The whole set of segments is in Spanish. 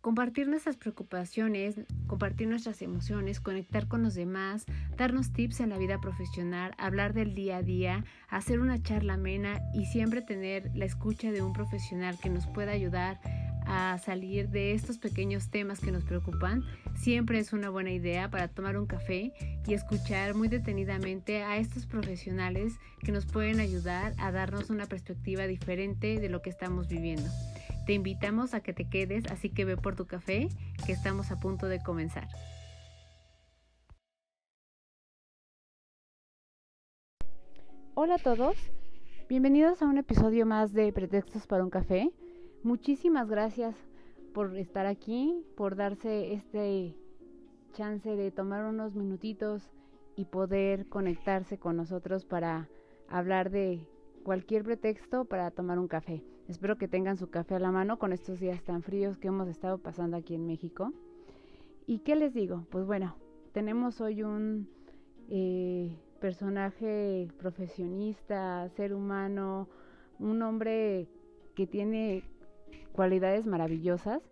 Compartir nuestras preocupaciones, compartir nuestras emociones, conectar con los demás, darnos tips en la vida profesional, hablar del día a día, hacer una charla amena y siempre tener la escucha de un profesional que nos pueda ayudar a salir de estos pequeños temas que nos preocupan, siempre es una buena idea para tomar un café y escuchar muy detenidamente a estos profesionales que nos pueden ayudar a darnos una perspectiva diferente de lo que estamos viviendo. Te invitamos a que te quedes, así que ve por tu café, que estamos a punto de comenzar. Hola a todos, bienvenidos a un episodio más de Pretextos para un café. Muchísimas gracias por estar aquí, por darse este chance de tomar unos minutitos y poder conectarse con nosotros para hablar de cualquier pretexto para tomar un café. Espero que tengan su café a la mano con estos días tan fríos que hemos estado pasando aquí en México. ¿Y qué les digo? Pues bueno, tenemos hoy un eh, personaje profesionista, ser humano, un hombre que tiene cualidades maravillosas.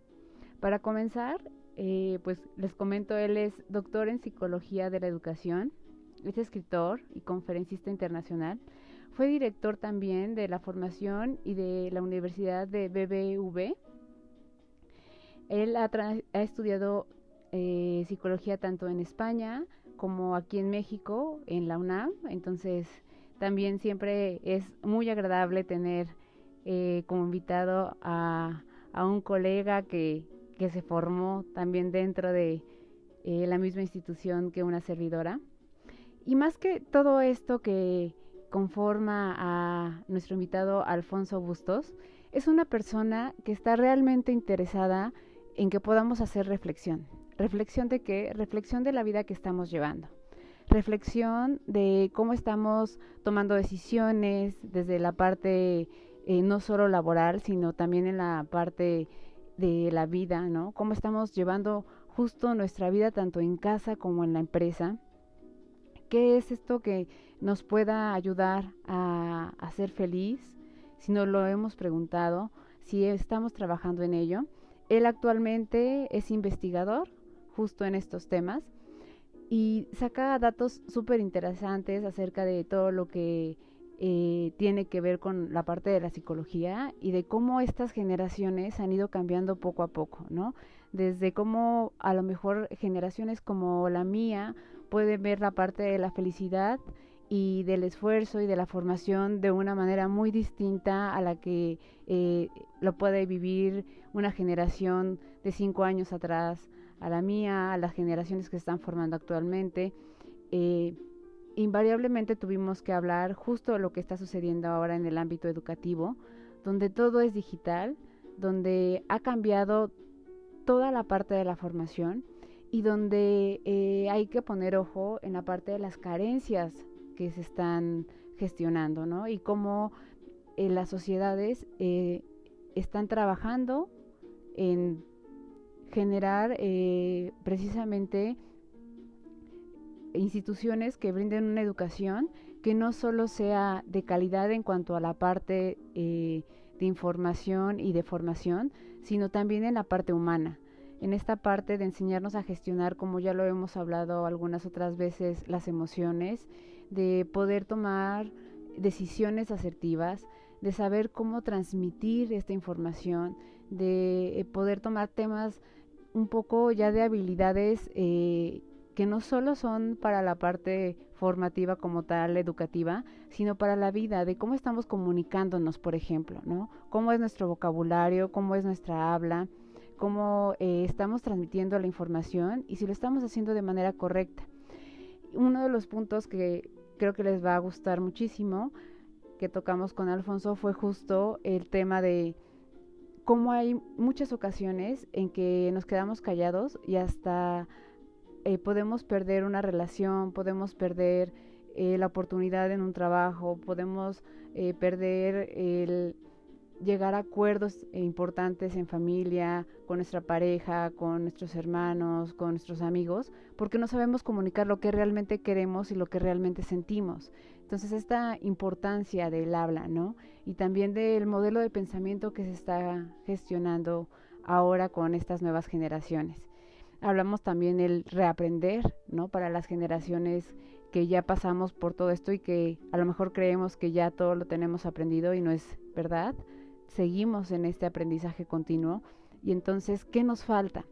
Para comenzar, eh, pues les comento, él es doctor en psicología de la educación, es escritor y conferencista internacional fue director también de la formación y de la Universidad de BBV. Él ha, estudiado eh, psicología tanto en España como aquí en México, en la UNAM. Entonces, también siempre es muy agradable tener eh, como invitado a, un colega que, se formó también dentro de eh, la misma institución que una servidora. Y más que todo esto que conforma a nuestro invitado Alfonso Bustos, es una persona que está realmente interesada en que podamos hacer reflexión. ¿Reflexión de qué? Reflexión de la vida que estamos llevando. Reflexión de cómo estamos tomando decisiones desde la parte eh, no solo laboral, sino también en la parte de la vida, ¿no? Cómo estamos llevando justo nuestra vida tanto en casa como en la empresa. ¿Qué es esto que nos pueda ayudar a, ser feliz, si no lo hemos preguntado, si estamos trabajando en ello. Él actualmente es investigador justo en estos temas y saca datos súper interesantes acerca de todo lo que eh, tiene que ver con la parte de la psicología y de cómo estas generaciones han ido cambiando poco a poco, ¿no? Desde cómo a lo mejor generaciones como la mía pueden ver la parte de la felicidad y del esfuerzo y de la formación de una manera muy distinta a la que eh, lo puede vivir una generación de cinco años atrás a la mía, a las generaciones que están formando actualmente. Eh, invariablemente tuvimos que hablar justo de lo que está sucediendo ahora en el ámbito educativo, donde todo es digital, donde ha cambiado toda la parte de la formación y donde eh, hay que poner ojo en la parte de las carencias que se están gestionando, ¿no? Y cómo eh, las sociedades eh, están trabajando en generar eh, precisamente instituciones que brinden una educación que no solo sea de calidad en cuanto a la parte de información y de formación, sino también en la parte humana en esta parte de enseñarnos a gestionar, como ya lo hemos hablado algunas otras veces, las emociones de poder tomar decisiones asertivas, de saber cómo transmitir esta información, de eh, poder tomar temas un poco ya de habilidades eh, que no solo son para la parte formativa como tal, educativa, sino para la vida, de cómo estamos comunicándonos, por ejemplo, ¿no? Cómo es nuestro vocabulario, cómo es nuestra habla, cómo eh, estamos transmitiendo la información y si lo estamos haciendo de manera correcta. Uno de los puntos que creo que les va a gustar muchísimo que tocamos con Alfonso fue justo el tema de cómo hay muchas ocasiones en que nos quedamos callados y hasta eh, podemos perder una relación, podemos perder eh, la oportunidad en un trabajo, podemos eh, perder el llegar a acuerdos importantes en familia, con nuestra pareja, con nuestros hermanos, con nuestros amigos, porque no sabemos comunicar lo que realmente queremos y lo que realmente sentimos. Entonces esta importancia del habla, ¿no? Y también del modelo de pensamiento que se está gestionando ahora con estas nuevas generaciones. Hablamos también del reaprender, ¿no? Para las generaciones que ya pasamos por todo esto y que a lo mejor creemos que ya todo lo tenemos aprendido y no es verdad. Seguimos en este aprendizaje continuo y entonces, ¿qué nos falta?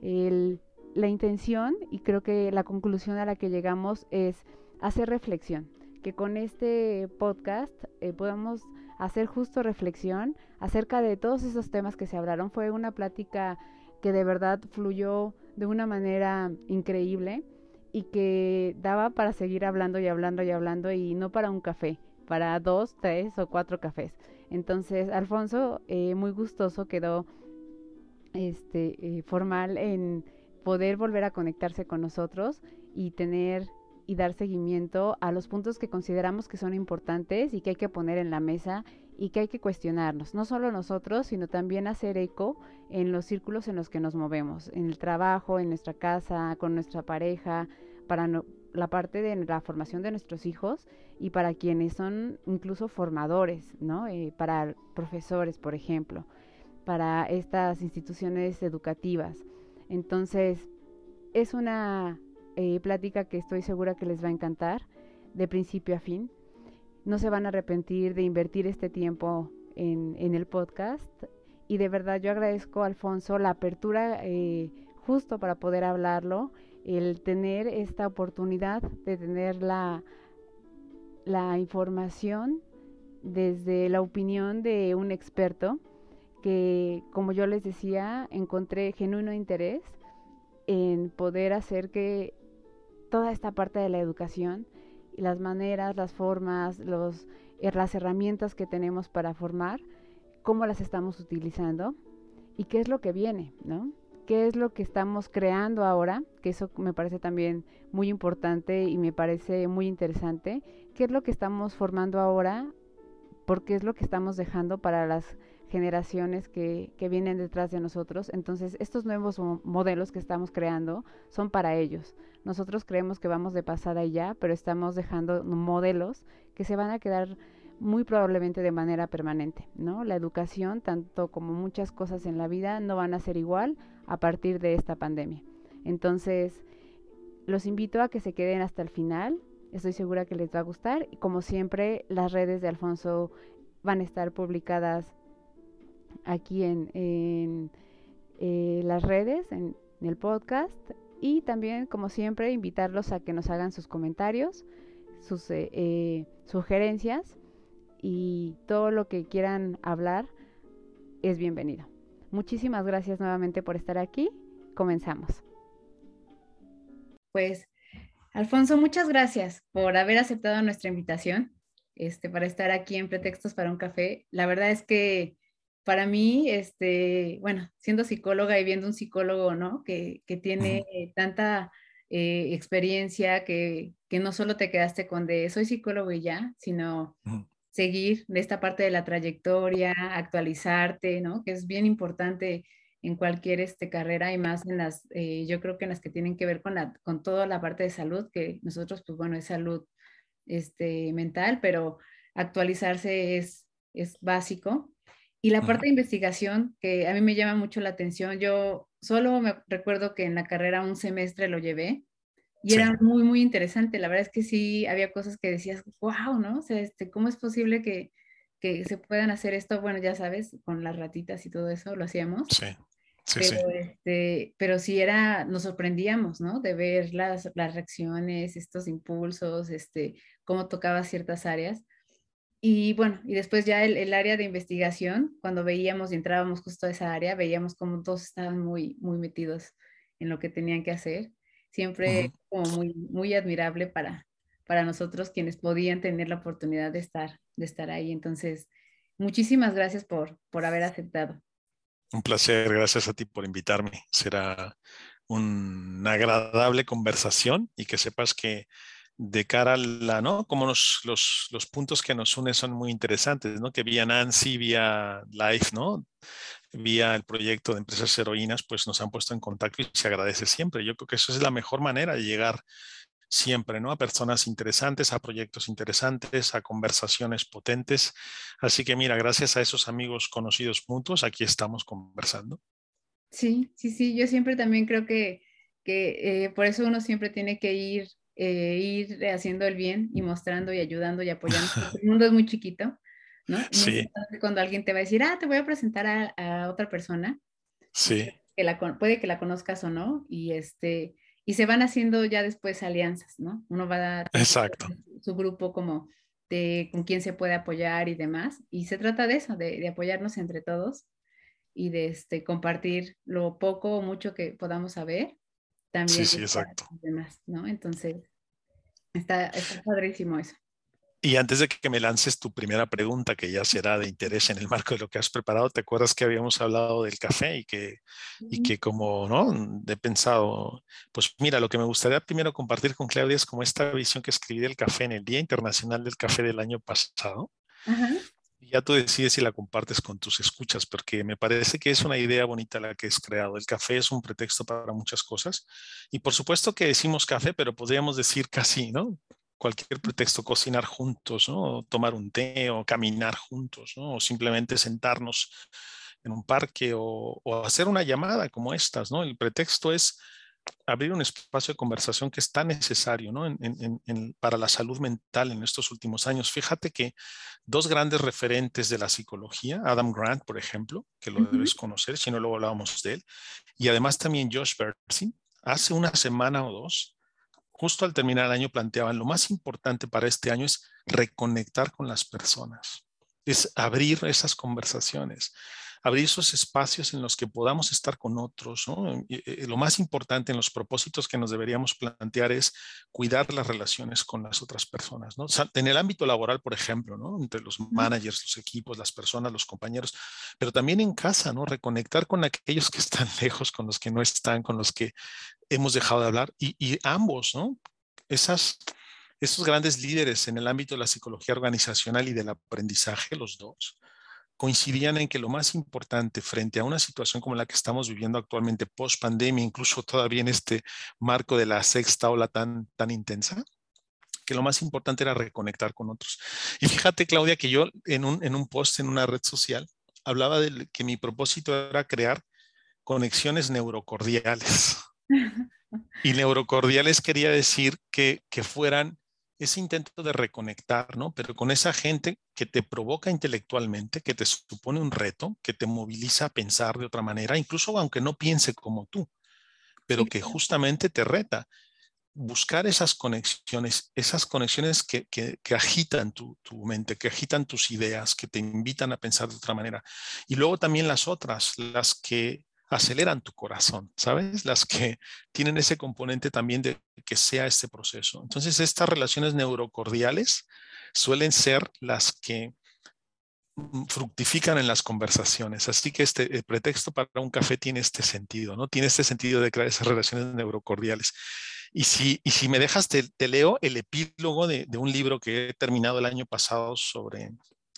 La intención y creo que la conclusión a la que llegamos es hacer reflexión, que con este podcast eh, podamos hacer justo reflexión acerca de todos esos temas que se hablaron. Fue una plática que de verdad fluyó de una manera increíble y que daba para seguir hablando y hablando y hablando y no para un café, para dos, tres o cuatro cafés. Entonces, Alfonso, eh, muy gustoso quedó este eh, formal en poder volver a conectarse con nosotros y tener y dar seguimiento a los puntos que consideramos que son importantes y que hay que poner en la mesa y que hay que cuestionarnos, no solo nosotros, sino también hacer eco en los círculos en los que nos movemos, en el trabajo, en nuestra casa, con nuestra pareja, para la parte de la formación de nuestros hijos y para quienes son incluso formadores, ¿no? Eh, para profesores, por ejemplo, para estas instituciones educativas. Entonces, es una eh, plática que estoy segura que les va a encantar de principio a fin. No se van a arrepentir de invertir este tiempo en, en el podcast. Y de verdad yo agradezco a Alfonso la apertura eh, justo para poder hablarlo, el tener esta oportunidad de tener la, la información desde la opinión de un experto que, como yo les decía, encontré genuino interés en poder hacer que toda esta parte de la educación las maneras, las formas, los, eh, las herramientas que tenemos para formar, cómo las estamos utilizando y qué es lo que viene, ¿no? ¿Qué es lo que estamos creando ahora? Que eso me parece también muy importante y me parece muy interesante. ¿Qué es lo que estamos formando ahora? Porque es lo que estamos dejando para las generaciones que, que, vienen detrás de nosotros. Entonces, estos nuevos modelos que estamos creando son para ellos. Nosotros creemos que vamos de pasada y ya, pero estamos dejando modelos que se van a quedar muy probablemente de manera permanente, ¿no? La educación, tanto como muchas cosas en la vida, no van a ser igual a partir de esta pandemia. Entonces, los invito a que se queden hasta el final. Estoy segura que les va a gustar. Y como siempre, las redes de Alfonso van a estar publicadas aquí en, en eh, las redes, en, el podcast. Y también, como siempre, invitarlos a que nos hagan sus comentarios, sus eh, eh, sugerencias y todo lo que quieran hablar es bienvenido. Muchísimas gracias nuevamente por estar aquí. Comenzamos. Pues, Alfonso, muchas gracias por haber aceptado nuestra invitación este, para estar aquí en Pretextos para un Café. La verdad es que para mí, este, bueno, siendo psicóloga y viendo un psicólogo, ¿no? Que, que tiene tanta eh, experiencia que, que, no solo te quedaste con de soy psicólogo y ya, sino seguir de esta parte de la trayectoria, actualizarte, ¿no? Que es bien importante en cualquier este, carrera y más en las, eh, yo creo que en las que tienen que ver con, la, con toda la parte de salud, que nosotros, pues bueno, es salud este, mental, pero actualizarse es, es básico. Y la parte de investigación, que a mí me llama mucho la atención, yo solo me recuerdo que en la carrera un semestre lo llevé y era muy, muy interesante. La verdad es que sí, había cosas que decías, wow, ¿no? O sea, este, ¿cómo es posible que, que se puedan hacer esto? Bueno, ya sabes, con las ratitas y todo eso lo hacíamos. Sí. Sí, pero, sí. Este, pero sí era, nos sorprendíamos, ¿no? De ver las, las reacciones, estos impulsos, este, cómo tocaba ciertas áreas. Y bueno, y después ya el, área de investigación, cuando veíamos y entrábamos justo a esa área, veíamos como todos estaban muy, muy metidos en lo que tenían que hacer. Siempre como muy, muy admirable para, para nosotros quienes podían tener la oportunidad de estar, de estar ahí. Entonces, muchísimas gracias por, por haber aceptado. Un placer, gracias a ti por invitarme. Será una agradable conversación y que sepas que de cara a la, ¿no? Como los, los, los, puntos que nos unen son muy interesantes, ¿no? Que vía Nancy, vía Life, ¿no? Vía el proyecto de Empresas Heroínas, pues nos han puesto en contacto y se agradece siempre. Yo creo que eso es la mejor manera de llegar siempre, ¿no? A personas interesantes, a proyectos interesantes, a conversaciones potentes. Así que mira, gracias a esos amigos conocidos mutuos, aquí estamos conversando. Sí, sí, sí, yo siempre también creo que, que eh, por eso uno siempre tiene que ir, eh, ir haciendo el bien y mostrando y ayudando y apoyando. el mundo es muy chiquito, ¿no? Sí. Cuando alguien te va a decir, ah, te voy a presentar a, a otra persona, sí. que la, puede que la conozcas o no, y este, y se van haciendo ya después alianzas, ¿no? Uno va a dar Exacto. su grupo como de con quién se puede apoyar y demás, y se trata de eso, de, de apoyarnos entre todos y de este, compartir lo poco o mucho que podamos saber. También sí, sí, exacto. Demás, ¿no? Entonces, está, está padrísimo eso. Y antes de que me lances tu primera pregunta, que ya será de interés en el marco de lo que has preparado, ¿te acuerdas que habíamos hablado del café y que, y que como, ¿no? He pensado, pues mira, lo que me gustaría primero compartir con Claudia es como esta visión que escribí del café en el Día Internacional del Café del año pasado. Ajá. Ya tú decides si la compartes con tus escuchas, porque me parece que es una idea bonita la que has creado. El café es un pretexto para muchas cosas. Y por supuesto que decimos café, pero podríamos decir casi, ¿no? cualquier pretexto, cocinar juntos, ¿no? tomar un té o caminar juntos, ¿no? o simplemente sentarnos en un parque o, hacer una llamada como estas. ¿no? El pretexto es abrir un espacio de conversación que es tan necesario ¿no? en, en, en, para la salud mental en estos últimos años. Fíjate que dos grandes referentes de la psicología, Adam Grant, por ejemplo, que lo uh -huh. debes conocer, si no luego hablábamos de él, y además también Josh Bersin, hace una semana o dos, justo al terminar el año planteaban, lo más importante para este año es reconectar con las personas, es abrir esas conversaciones, abrir esos espacios en los que podamos estar con otros. ¿no? Y, y, lo más importante en los propósitos que nos deberíamos plantear es cuidar las relaciones con las otras personas. ¿no? O sea, en el ámbito laboral, por ejemplo, ¿no? entre los managers, los equipos, las personas, los compañeros, pero también en casa, ¿no? reconectar con aquellos que están lejos, con los que no están, con los que hemos dejado de hablar y, y ambos, ¿no? Esas, esos grandes líderes en el ámbito de la psicología organizacional y del aprendizaje, los dos, coincidían en que lo más importante frente a una situación como la que estamos viviendo actualmente post pandemia, incluso todavía en este marco de la sexta ola tan, tan intensa, que lo más importante era reconectar con otros. Y fíjate, Claudia, que yo en un, en un post en una red social hablaba de que mi propósito era crear conexiones neurocordiales. Y neurocordiales quería decir que, que fueran ese intento de reconectar, ¿no? Pero con esa gente que te provoca intelectualmente, que te supone un reto, que te moviliza a pensar de otra manera, incluso aunque no piense como tú, pero que justamente te reta. Buscar esas conexiones, esas conexiones que, que, que agitan tu, tu, mente, que agitan tus ideas, que te invitan a pensar de otra manera. Y luego también las otras, las que aceleran tu corazón, ¿sabes? Las que tienen ese componente también de que sea este proceso. Entonces, estas relaciones neurocordiales suelen ser las que mm, fructifican en las conversaciones. Así que este pretexto para un café tiene este sentido, ¿no? Tiene este sentido de crear esas relaciones neurocordiales. Y si, y si me dejas, te, leo el epílogo de, un libro que he terminado el año pasado sobre,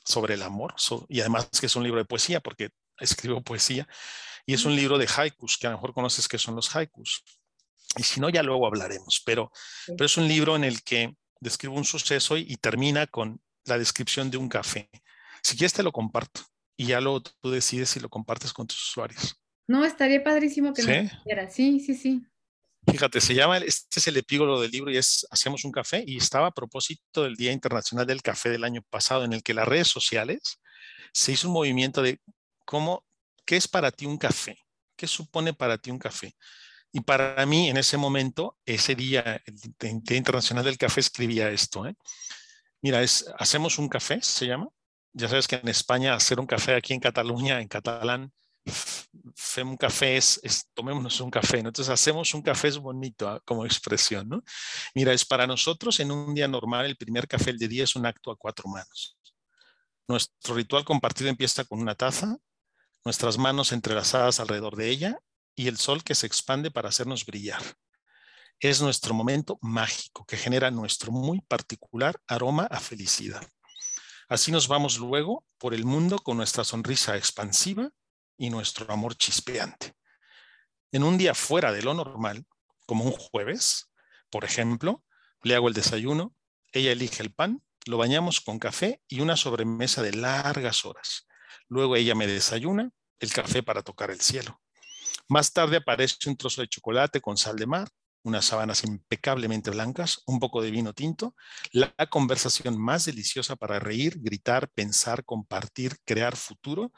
sobre el amor, y además que es un libro de poesía, porque escribo poesía, y es un libro de haikus, que a lo mejor conoces que son los haikus. Y si no, ya luego hablaremos, pero, sí. pero es un libro en el que describo un suceso y, y, termina con la descripción de un café. Si quieres te lo comparto y ya luego tú decides si lo compartes con tus usuarios. No, estaría padrísimo que ¿Sí? me dijera. Sí, sí, sí. Fíjate, se llama, este es el epílogo del libro y es Hacemos un café y estaba a propósito del Día Internacional del Café del año pasado en el que las redes sociales se hizo un movimiento de cómo ¿qué es para ti un café? ¿Qué supone para ti un café? Y para mí, en ese momento, ese día, el Día Internacional del Café, escribía esto. ¿eh? Mira, es, hacemos un café, se llama. Ya sabes que en España, hacer un café aquí en Cataluña, en catalán, fem un café es, es, tomémonos un café, ¿no? Entonces hacemos un café es bonito ¿eh? como expresión, ¿no? Mira, es para nosotros en un día normal, el primer café del día es un acto a cuatro manos. Nuestro ritual compartido empieza con una taza, nuestras manos entrelazadas alrededor de ella y el sol que se expande para hacernos brillar. Es nuestro momento mágico que genera nuestro muy particular aroma a felicidad. Así nos vamos luego por el mundo con nuestra sonrisa expansiva y nuestro amor chispeante. En un día fuera de lo normal, como un jueves, por ejemplo, le hago el desayuno, ella elige el pan, lo bañamos con café y una sobremesa de largas horas. Luego ella me desayuna, el café para tocar el cielo. Más tarde aparece un trozo de chocolate con sal de mar, unas sábanas impecablemente blancas, un poco de vino tinto, la conversación más deliciosa para reír, gritar, pensar, compartir, crear futuro.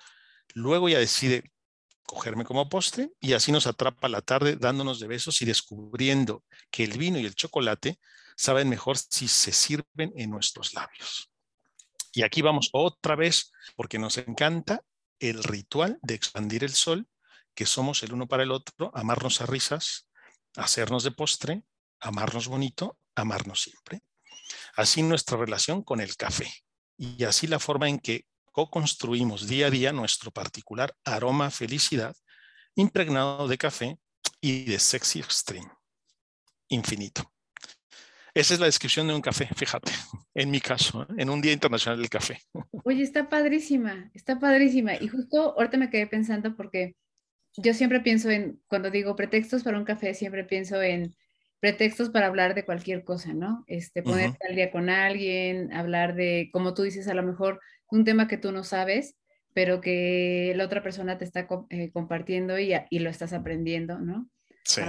Luego ya decide cogerme como postre y así nos atrapa la tarde dándonos de besos y descubriendo que el vino y el chocolate saben mejor si se sirven en nuestros labios. Y aquí vamos otra vez porque nos encanta el ritual de expandir el sol, que somos el uno para el otro, amarnos a risas, hacernos de postre, amarnos bonito, amarnos siempre. Así nuestra relación con el café y así la forma en que co-construimos día a día nuestro particular aroma felicidad impregnado de café y de sexy extreme. Infinito. Esa es la descripción de un café, fíjate, en mi caso, ¿eh? en un Día Internacional del Café. Oye, está padrísima, está padrísima. Y justo ahorita me quedé pensando porque yo siempre pienso en, cuando digo pretextos para un café, siempre pienso en pretextos para hablar de cualquier cosa, ¿no? Este, ponerte al día con alguien, hablar de, como tú dices, a lo mejor un tema que tú no sabes, pero que la otra persona te está eh, compartiendo y, y, lo estás aprendiendo, ¿no? Sí.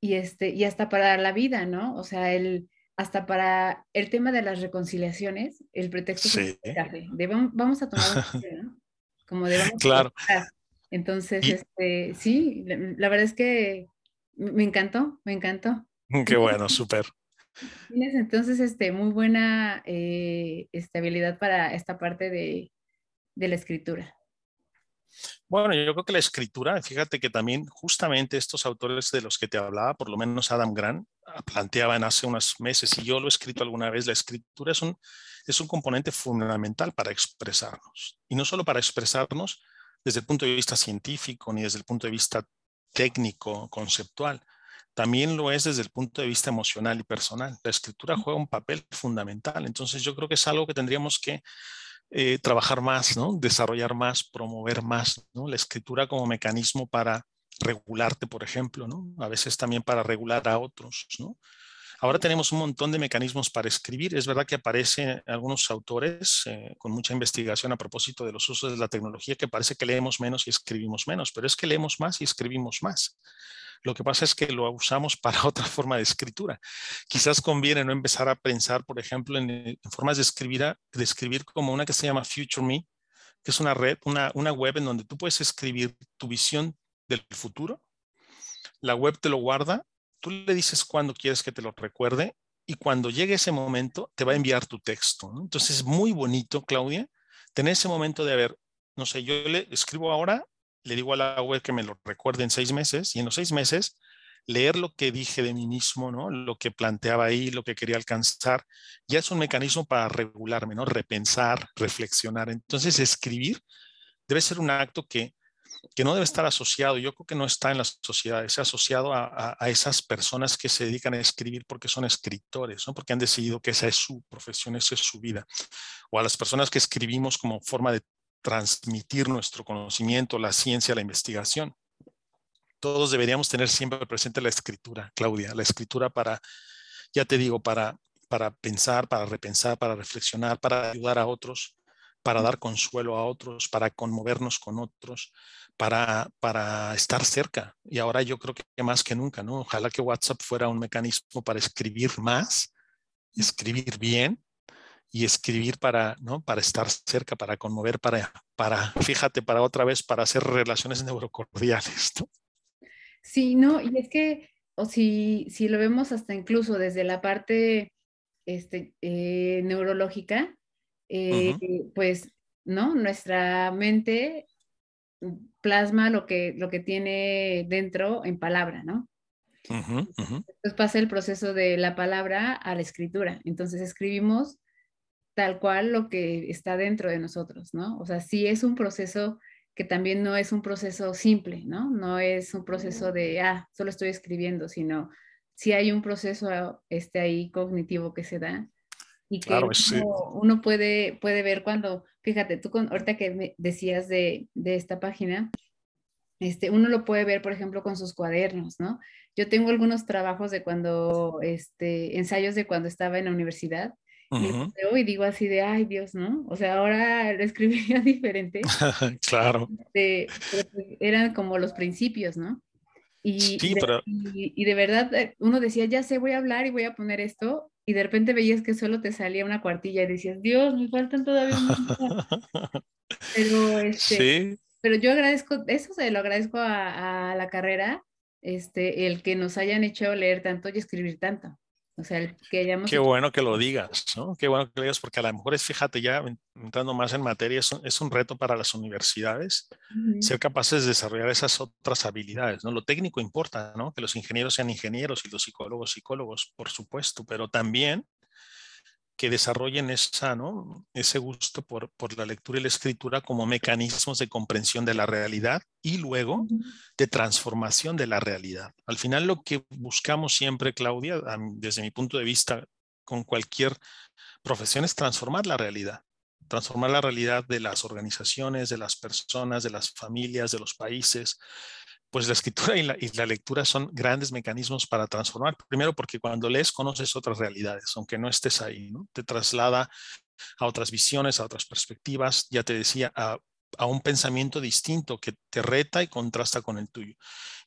Y, este, y hasta para la vida, ¿no? O sea, el, hasta para el tema de las reconciliaciones, el pretexto sí. es café. De, vamos a tomar un café, ¿no? Como de vamos claro. A entonces, este, sí, la, verdad es que me encantó, me encantó. Qué bueno, súper. Tienes entonces este, muy buena eh, estabilidad para esta parte de, de, la escritura. Bueno, yo creo que la escritura, fíjate que también justamente estos autores de los que te hablaba, por lo menos Adam Grant, ah, planteaban hace unos meses, y yo lo he escrito alguna vez, la escritura es un, es un componente fundamental para expresarnos. Y no solo para expresarnos, desde el punto de vista científico ni desde el punto de vista técnico, conceptual. También lo es desde el punto de vista emocional y personal. La escritura juega un papel fundamental. Entonces yo creo que es algo que tendríamos que eh, trabajar más, ¿no? desarrollar más, promover más. ¿no? La escritura como mecanismo para regularte, por ejemplo, ¿no? a veces también para regular a otros. ¿no? Ahora tenemos un montón de mecanismos para escribir. Es verdad que aparecen algunos autores eh, con mucha investigación a propósito de los usos de la tecnología que parece que leemos menos y escribimos menos, pero es que leemos más y escribimos más. Lo que pasa es que lo usamos para otra forma de escritura. Quizás conviene no empezar a pensar, por ejemplo, en, formas de escribir, de escribir como una que se llama Future Me, que es una red, una, una web en donde tú puedes escribir tu visión del futuro. La web te lo guarda tú le dices cuándo quieres que te lo recuerde y cuando llegue ese momento te va a enviar tu texto. Entonces es muy bonito, Claudia, tener ese momento de, haber, no sé, yo le escribo ahora, le digo a la web que me lo recuerde en seis meses y en los seis meses leer lo que dije de mí mismo, ¿no? lo que planteaba ahí, lo que quería alcanzar, ya es un mecanismo para regularme, ¿no? repensar, reflexionar. Entonces escribir debe ser un acto que que no debe estar asociado, yo creo que no está en las sociedades, es asociado a, esas personas que se dedican a escribir porque son escritores, ¿no? porque han decidido que esa es su profesión, esa es su vida, o a las personas que escribimos como forma de transmitir nuestro conocimiento, la ciencia, la investigación. Todos deberíamos tener siempre presente la escritura, Claudia, la escritura para, ya te digo, para, para pensar, para repensar, para reflexionar, para ayudar a otros, para dar consuelo a otros, para conmovernos con otros, para, para estar cerca. Y ahora yo creo que más que nunca, ¿no? Ojalá que WhatsApp fuera un mecanismo para escribir más, escribir bien y escribir para, ¿no? para estar cerca, para conmover, para, para, fíjate, para otra vez, para hacer relaciones neurocordiales. ¿no? Sí, no, y es que, o si, si lo vemos hasta incluso desde la parte este, eh, neurológica, eh, pues, ¿no? Nuestra mente plasma lo que, lo que tiene dentro en palabra, ¿no? Entonces pasa el proceso de la palabra a la escritura. Entonces escribimos tal cual lo que está dentro de nosotros, ¿no? O sea, sí es un proceso que también no es un proceso simple, ¿no? No es un proceso de, ah, solo estoy escribiendo, sino sí hay un proceso este ahí cognitivo que se da y que uno, puede, puede ver cuando, fíjate, tú con, ahorita que me decías de, de, esta página, este, uno lo puede ver, por ejemplo, con sus cuadernos, ¿no? Yo tengo algunos trabajos de cuando, este, ensayos de cuando estaba en la universidad y digo así de, ay Dios, ¿no? O sea, ahora lo escribiría diferente. claro. Pues, eran como los principios, ¿no? Y, sí, pero... y, de verdad eh, uno decía, ya sé, voy a hablar y voy a poner esto, y de repente veías que solo te salía una cuartilla y decías, Dios, me faltan todavía Pero, este, ¿Sí? pero yo agradezco, eso se lo agradezco a, a, la carrera, este, el que nos hayan hecho leer tanto y escribir tanto. O sea, que hayamos... Qué bueno que lo digas, ¿no? Qué bueno que lo digas, porque a lo mejor es, fíjate, ya entrando más en materia, es un, es un reto para las universidades ser capaces de desarrollar esas otras habilidades, ¿no? Lo técnico importa, ¿no? Que los ingenieros sean ingenieros y los psicólogos psicólogos, por supuesto, pero también que desarrollen esa, ¿no? ese gusto por, por, la lectura y la escritura como mecanismos de comprensión de la realidad y luego de transformación de la realidad. Al final lo que buscamos siempre, Claudia, desde mi punto de vista, con cualquier profesión es transformar la realidad transformar la realidad de las organizaciones, de las personas, de las familias, de los países, pues la escritura y la, lectura son grandes mecanismos para transformar. Primero porque cuando lees conoces otras realidades, aunque no estés ahí. Te traslada a otras visiones, a otras perspectivas, ya te decía, a, un pensamiento distinto que te reta y contrasta con el tuyo.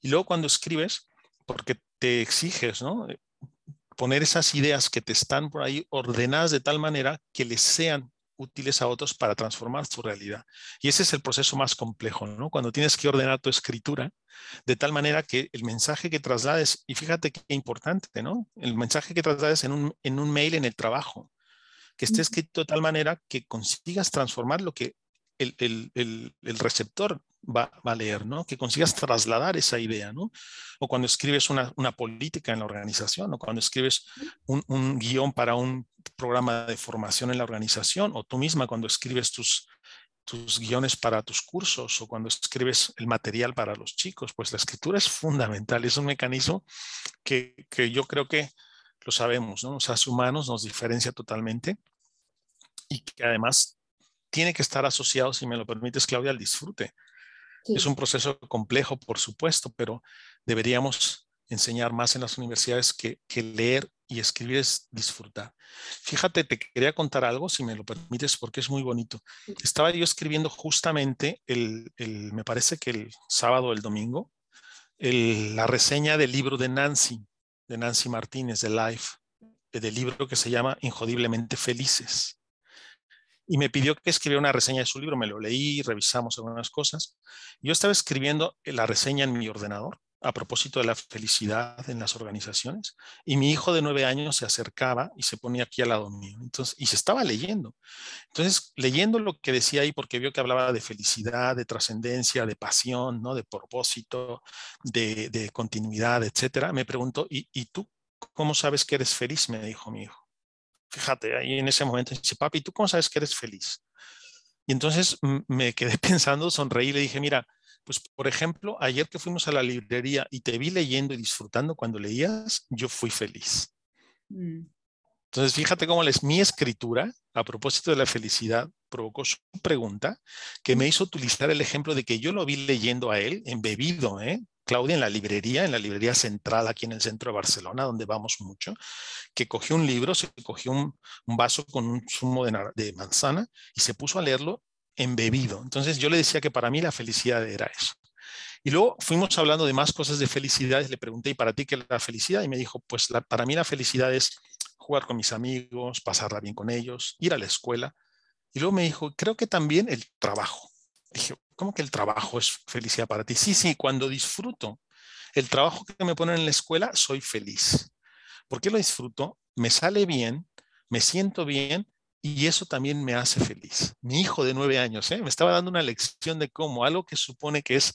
Y luego cuando escribes, porque te exiges, ¿no? Poner esas ideas que te están por ahí ordenadas de tal manera que les sean útiles a otros para transformar su realidad. Y ese es el proceso más complejo, ¿no? Cuando tienes que ordenar tu escritura de tal manera que el mensaje que traslades, y fíjate qué importante, ¿no? El mensaje que traslades en un, en un mail en el trabajo, que esté escrito de tal manera que consigas transformar lo que el, el, el, receptor va, va, a leer, ¿no? Que consigas trasladar esa idea, ¿no? O cuando escribes una, una política en la organización, o cuando escribes un, un, guion para un programa de formación en la organización, o tú misma cuando escribes tus, tus guiones para tus cursos, o cuando escribes el material para los chicos, pues la escritura es fundamental, es un mecanismo que, que yo creo que lo sabemos, ¿no? Los seres humanos nos diferencia totalmente y que además tiene que estar asociado, si me lo permites, Claudia, al disfrute. Es un proceso complejo, por supuesto, pero deberíamos enseñar más en las universidades que, leer y escribir es disfrutar. Fíjate, te quería contar algo, si me lo permites, porque es muy bonito. Estaba yo escribiendo justamente, el, me parece que el sábado o el domingo, la reseña del libro de Nancy, de Nancy Martínez, de Life, del libro que se llama Injodiblemente Felices y me pidió que escribiera una reseña de su libro. Me lo leí, revisamos algunas cosas. Yo estaba escribiendo la reseña en mi ordenador a propósito de la felicidad en las organizaciones y mi hijo de nueve años se acercaba y se ponía aquí al lado mío y se estaba leyendo. Entonces, leyendo lo que decía ahí, porque vio que hablaba de felicidad, de trascendencia, de pasión, ¿no? de propósito, de, de continuidad, etcétera, me preguntó, ¿y, ¿y tú cómo sabes que eres feliz? Me dijo mi hijo. Fíjate, ahí en ese momento dice, papi, ¿tú cómo sabes que eres feliz? Y entonces me quedé pensando, sonreí y le dije, mira, pues por ejemplo, ayer que fuimos a la librería y te vi leyendo y disfrutando cuando leías, yo fui feliz. Mm. Entonces, fíjate cómo es mi escritura, a propósito de la felicidad, provocó su pregunta, que me hizo utilizar el ejemplo de que yo lo vi leyendo a él, embebido, ¿eh? Claudia en la librería, en la librería central aquí en el centro de Barcelona, donde vamos mucho, que cogió un libro, se cogió un, vaso con un zumo de, manzana y se puso a leerlo embebido. Entonces yo le decía que para mí la felicidad era eso. Y luego fuimos hablando de más cosas de felicidad. Le pregunté, ¿y para ti qué es la felicidad? Y me dijo, pues para mí la felicidad es jugar con mis amigos, pasarla bien con ellos, ir a la escuela. Y luego me dijo, creo que también el trabajo. Dije, ¿cómo que el trabajo es felicidad para ti? Sí, sí, cuando disfruto el trabajo que me ponen en la escuela, soy feliz. ¿Por qué lo disfruto? Me sale bien, me siento bien y eso también me hace feliz. Mi hijo de nueve años ¿eh? me estaba dando una lección de cómo algo que supone que es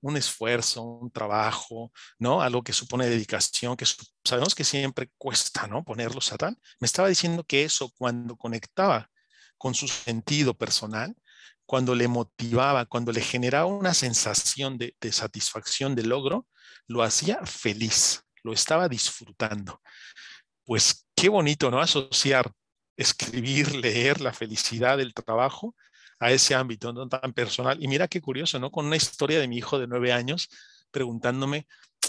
un esfuerzo, un trabajo, ¿no? Algo que supone dedicación, que sabemos que siempre cuesta, ¿no? Ponerlo Satán. Me estaba diciendo que eso cuando conectaba con su sentido personal, cuando le motivaba, cuando le generaba una sensación de, satisfacción, de logro, lo hacía feliz, lo estaba disfrutando. Pues qué bonito, ¿no? Asociar escribir, leer la felicidad del trabajo a ese ámbito no tan personal. Y mira qué curioso, ¿no? Con una historia de mi hijo de nueve años preguntándome,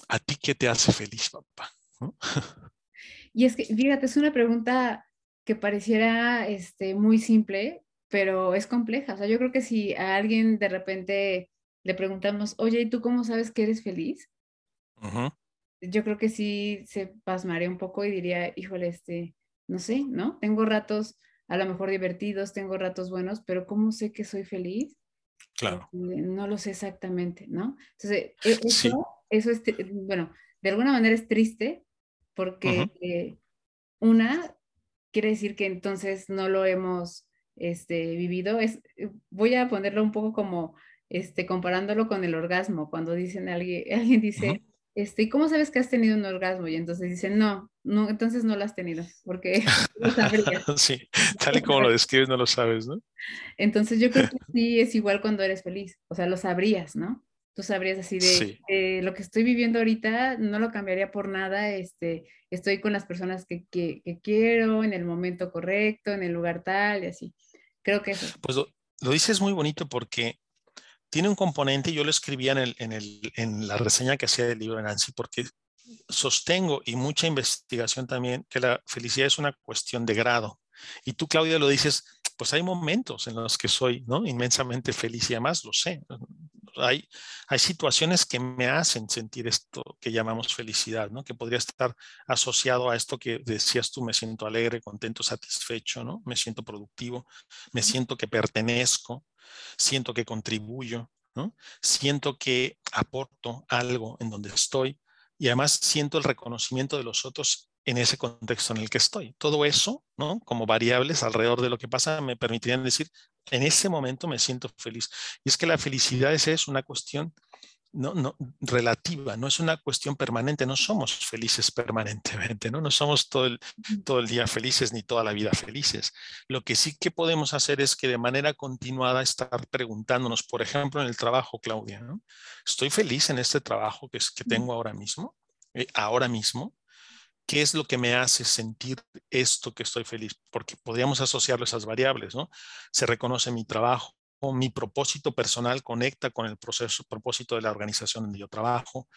¿a ti qué te hace feliz, papá? Y es que, fíjate, es una pregunta que pareciera este, muy simple, pero es compleja. O sea, yo creo que si a alguien de repente le preguntamos, oye, ¿y tú cómo sabes que eres feliz? Yo creo que sí se pasmaría un poco y diría, híjole, este, no sé, ¿no? Tengo ratos a lo mejor divertidos, tengo ratos buenos, pero ¿cómo sé que soy feliz? Claro. Este, no lo sé exactamente, ¿no? Entonces, e, eso, eso es, bueno, de alguna manera es triste porque eh, una quiere decir que entonces no lo hemos este, vivido. Es, eh, voy a ponerlo un poco como este, comparándolo con el orgasmo, cuando dicen alguien, alguien dice, este, ¿y cómo sabes que has tenido un orgasmo? Y entonces dicen, no, no, entonces no lo has tenido, porque sabrías. sí, tal y como lo describes, no lo sabes, ¿no? Entonces yo creo que sí es igual cuando eres feliz, o sea, lo sabrías, ¿no? Tú sabrías así de lo que estoy viviendo ahorita, no lo cambiaría por nada, este, estoy con las personas que, que, que, quiero, en el momento correcto, en el lugar tal y así. Creo que eso. Pues lo, lo dices muy bonito porque tiene un componente, yo lo escribía en, el, en, el, en la reseña que hacía del libro de Nancy, porque sostengo y mucha investigación también que la felicidad es una cuestión de grado. Y tú, Claudia, lo dices, pues hay momentos en los que soy ¿no? inmensamente feliz y además lo sé. Hay, hay situaciones que me hacen sentir esto que llamamos felicidad, ¿no? que podría estar asociado a esto que decías tú, me siento alegre, contento, satisfecho, ¿no? me siento productivo, me siento que pertenezco, siento que contribuyo, ¿no? siento que aporto algo en donde estoy y además siento el reconocimiento de los otros en ese contexto en el que estoy. Todo eso, ¿no? Como variables alrededor de lo que pasa, me permitirían decir, en ese momento me siento feliz. Y es que la felicidad es una cuestión no, no, relativa, no es una cuestión permanente, no somos felices permanentemente, ¿no? no somos todo el, todo el día felices ni toda la vida felices. Lo que sí que podemos hacer es que de manera continuada estar preguntándonos, por ejemplo, en el trabajo, Claudia, ¿no? ¿estoy feliz en este trabajo que, es, que tengo ahora mismo? Eh, ahora mismo, ¿qué es lo que me hace sentir esto que estoy feliz? Porque podríamos asociarlo a esas variables, ¿no? Se reconoce mi trabajo, mi propósito personal conecta con el proceso, propósito de la organización donde yo trabajo.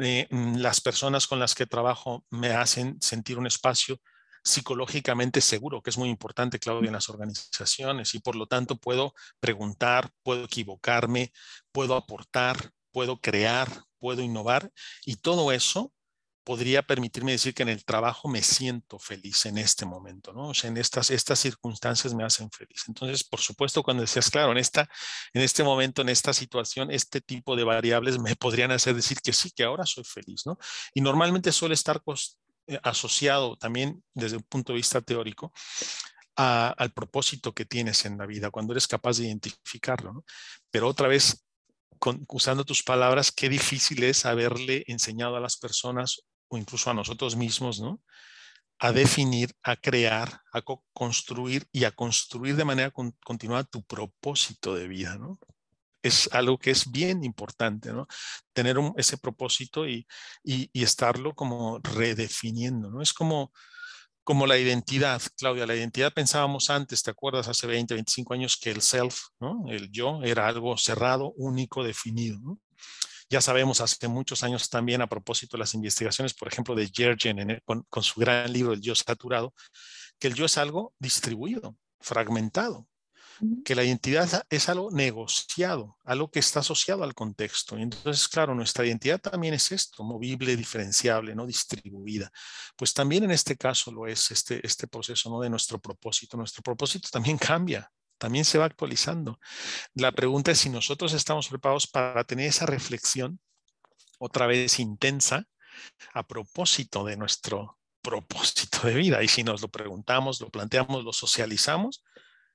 Eh, mm, las personas con las que trabajo me hacen sentir un espacio psicológicamente seguro, que es muy importante, Claudia, en las organizaciones y por lo tanto puedo preguntar, puedo equivocarme, puedo aportar, puedo crear, puedo innovar y todo eso podría permitirme decir que en el trabajo me siento feliz en este momento, ¿no? O sea, en estas, estas circunstancias me hacen feliz. Entonces, por supuesto, cuando decías, claro, en, esta, en este momento, en esta situación, este tipo de variables me podrían hacer decir que sí, que ahora soy feliz, ¿no? Y normalmente suele estar eh, asociado también desde un punto de vista teórico al propósito que tienes en la vida, cuando eres capaz de identificarlo, ¿no? Pero otra vez, usando tus palabras, qué difícil es haberle enseñado a las personas o incluso a nosotros mismos, ¿no? A definir, a crear, a construir y a construir de manera continuada tu propósito de vida, ¿no? Es algo que es bien importante, ¿no? Tener ese propósito y, estarlo como redefiniendo, ¿no? Es como, como la identidad, Claudia, la identidad pensábamos antes, ¿te acuerdas? Hace 20, 25 años que el self, ¿no? El yo era algo cerrado, único, definido, ¿no? Ya sabemos hace muchos años también a propósito de las investigaciones, por ejemplo, de Jergen con, con su gran libro El yo saturado, que el yo es algo distribuido, fragmentado, que la identidad es algo negociado, algo que está asociado al contexto. Y entonces, claro, nuestra identidad también es esto, movible, diferenciable, no distribuida. Pues también en este caso lo es este, este proceso ¿no? de nuestro propósito. Nuestro propósito también cambia también se va actualizando. La pregunta es si nosotros estamos preparados para tener esa reflexión otra vez intensa a propósito de nuestro propósito de vida. Y si nos lo preguntamos, lo planteamos, lo socializamos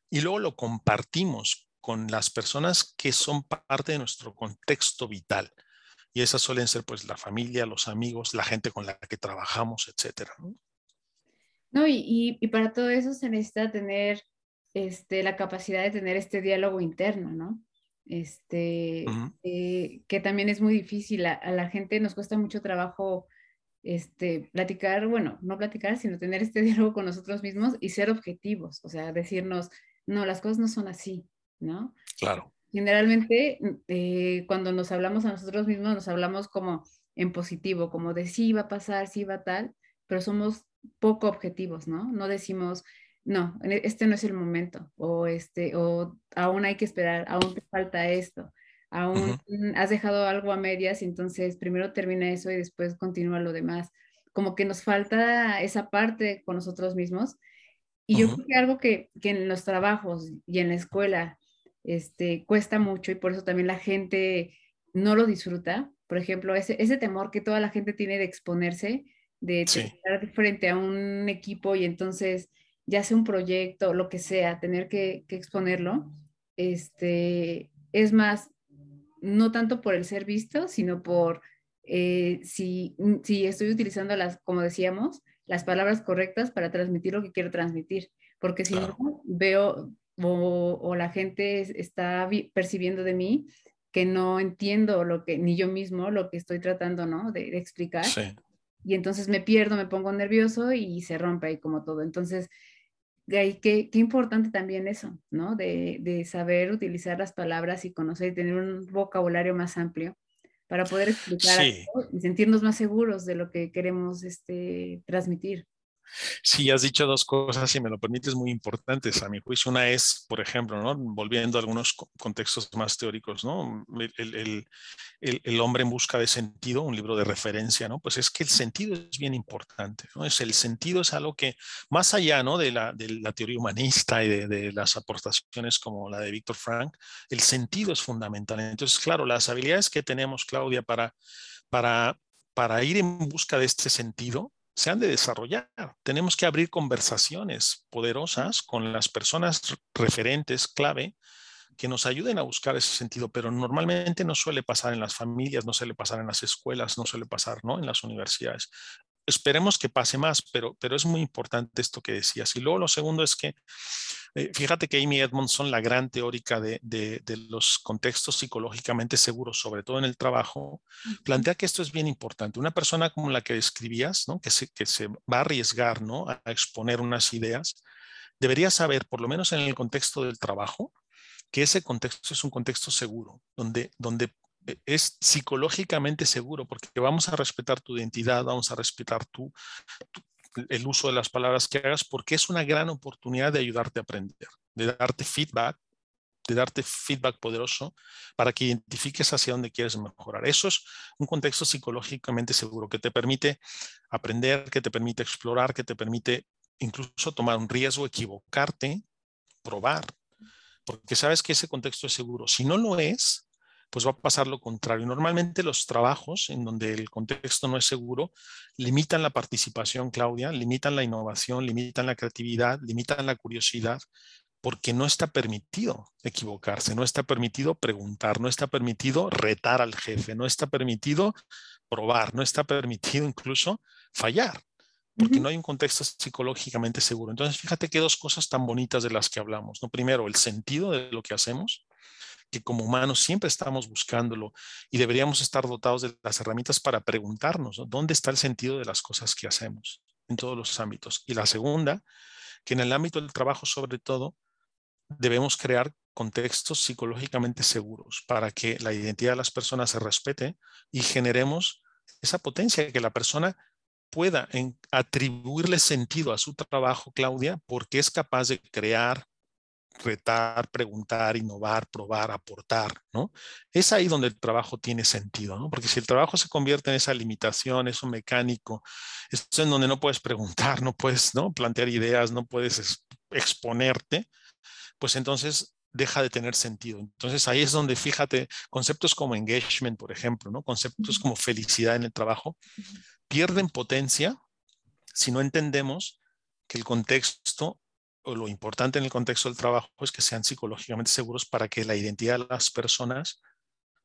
y luego lo compartimos con las personas que son parte de nuestro contexto vital. Y esas suelen ser pues la familia, los amigos, la gente con la que trabajamos, etcétera. No, y, y para todo eso se necesita tener este, la capacidad de tener este diálogo interno, ¿no? Este, eh, que también es muy difícil. A, la gente nos cuesta mucho trabajo este, platicar, bueno, no platicar, sino tener este diálogo con nosotros mismos y ser objetivos, o sea, decirnos, no, las cosas no son así, ¿no? Claro. Generalmente, eh, cuando nos hablamos a nosotros mismos, nos hablamos como en positivo, como de sí va a pasar, sí va tal, pero somos poco objetivos, ¿no? No decimos, no, e, este no es el momento, o este, o aún hay que esperar, aún te falta esto, aún has dejado algo a medias, entonces primero termina eso y después continúa lo demás. Como que nos falta esa parte con nosotros mismos. Y yo creo que algo que, que, en los trabajos y en la escuela este, cuesta mucho y por eso también la gente no lo disfruta. Por ejemplo, ese, ese temor que toda la gente tiene de exponerse, de estar frente a un equipo y entonces ya sea un proyecto, lo que sea, tener que, que exponerlo, este, es más, no tanto por el ser visto, sino por eh, si, si estoy utilizando las, como decíamos, las palabras correctas para transmitir lo que quiero transmitir, porque si no veo o, la gente está percibiendo de mí que no entiendo lo que, ni yo mismo, lo que estoy tratando, ¿no? De, explicar. Y entonces me pierdo, me pongo nervioso y se rompe ahí como todo. Entonces, qué, qué importante también eso, ¿no? De, de, saber utilizar las palabras y conocer y tener un vocabulario más amplio para poder explicar y sentirnos más seguros de lo que queremos este, transmitir. Sí, has dicho dos cosas, si me lo permites, muy importantes a mi juicio. Una es, por ejemplo, ¿no? volviendo a algunos contextos más teóricos, ¿no? El, hombre en busca de sentido, un libro de referencia, ¿no? Pues es que el sentido es bien importante. Es, el sentido es algo que, más allá. De la, de la teoría humanista y de, de las aportaciones como la de Víctor Frank, el sentido es fundamental. Entonces, claro, las habilidades que tenemos, Claudia, para, para, para ir en busca de este sentido, se han de desarrollar. Tenemos que abrir conversaciones poderosas con las personas referentes clave que nos ayuden a buscar ese sentido, pero normalmente no suele pasar en las familias, no suele pasar en las escuelas, no suele pasar ¿no? en las universidades. Esperemos que pase más, pero, pero es muy importante esto que decías. Y luego lo segundo es que eh, fíjate que Amy Edmondson, la gran teórica de, los contextos psicológicamente seguros, sobre todo en el trabajo, plantea que esto es bien importante. Una persona como la que describías, que, se, que se va a arriesgar ¿no? a exponer unas ideas, debería saber, por lo menos en el contexto del trabajo, que ese contexto es un contexto seguro, donde, donde es psicológicamente seguro, porque vamos a respetar tu identidad, vamos a respetar tu, el uso de las palabras que hagas porque es una gran oportunidad de ayudarte a aprender, de darte feedback, de darte feedback poderoso para que identifiques hacia dónde quieres mejorar. Eso es un contexto psicológicamente seguro que te permite aprender, que te permite explorar, que te permite incluso tomar un riesgo, equivocarte, probar, porque sabes que ese contexto es seguro. Si no lo es, pues va a pasar lo contrario. Normalmente los trabajos en donde el contexto no es seguro limitan la participación, Claudia, limitan la innovación, limitan la creatividad, limitan la curiosidad, porque no está permitido equivocarse, no está permitido preguntar, no está permitido retar al jefe, no está permitido probar, no está permitido incluso fallar, porque no hay un contexto psicológicamente seguro. Entonces, fíjate qué dos cosas tan bonitas de las que hablamos. ¿no? Primero, el sentido de lo que hacemos, que como humanos siempre estamos buscándolo y deberíamos estar dotados de las herramientas para preguntarnos dónde está el sentido de las cosas que hacemos en todos los ámbitos. Y la segunda, que en el ámbito del trabajo sobre todo, debemos crear contextos psicológicamente seguros para que la identidad de las personas se respete y generemos esa potencia que la persona pueda atribuirle sentido a su trabajo, Claudia, porque es capaz de crear, retar, preguntar, innovar, probar, aportar, ¿no? Es ahí donde el trabajo tiene sentido, ¿no? Porque si el trabajo se convierte en esa limitación, eso mecánico, es en donde no puedes preguntar, no puedes, ¿no? Plantear ideas, no puedes exponerte, pues entonces deja de tener sentido. Entonces ahí es donde, fíjate, conceptos como engagement, por ejemplo, ¿no? Conceptos como felicidad en el trabajo, pierden potencia si no entendemos que el contexto lo importante en el contexto del trabajo es que sean psicológicamente seguros para que la identidad de las personas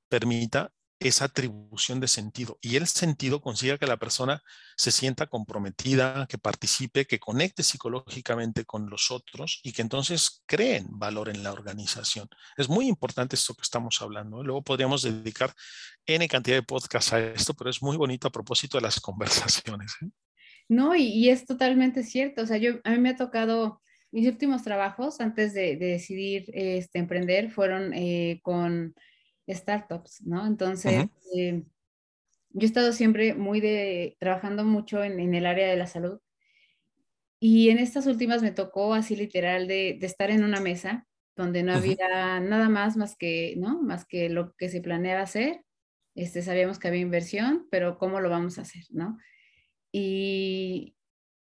permita esa atribución de sentido y el sentido consiga que la persona se sienta comprometida, que participe, que conecte psicológicamente con los otros y que entonces creen valor en la organización. Es muy importante esto que estamos hablando. Luego podríamos dedicar N cantidad de podcasts a esto, pero es muy bonito a propósito de las conversaciones. ¿eh? No, y, y, es totalmente cierto. O sea, yo, a mí me ha tocado mis últimos trabajos antes de, decidir este, emprender fueron eh, con startups, ¿no? Entonces, eh, yo he estado siempre muy de, trabajando mucho en, el área de la salud Y en estas últimas me tocó así literal de, de estar en una mesa donde no había nada más más que, ¿no? Más que lo que se planeaba hacer. Este, sabíamos que había inversión, pero ¿cómo lo vamos a hacer, no? Y,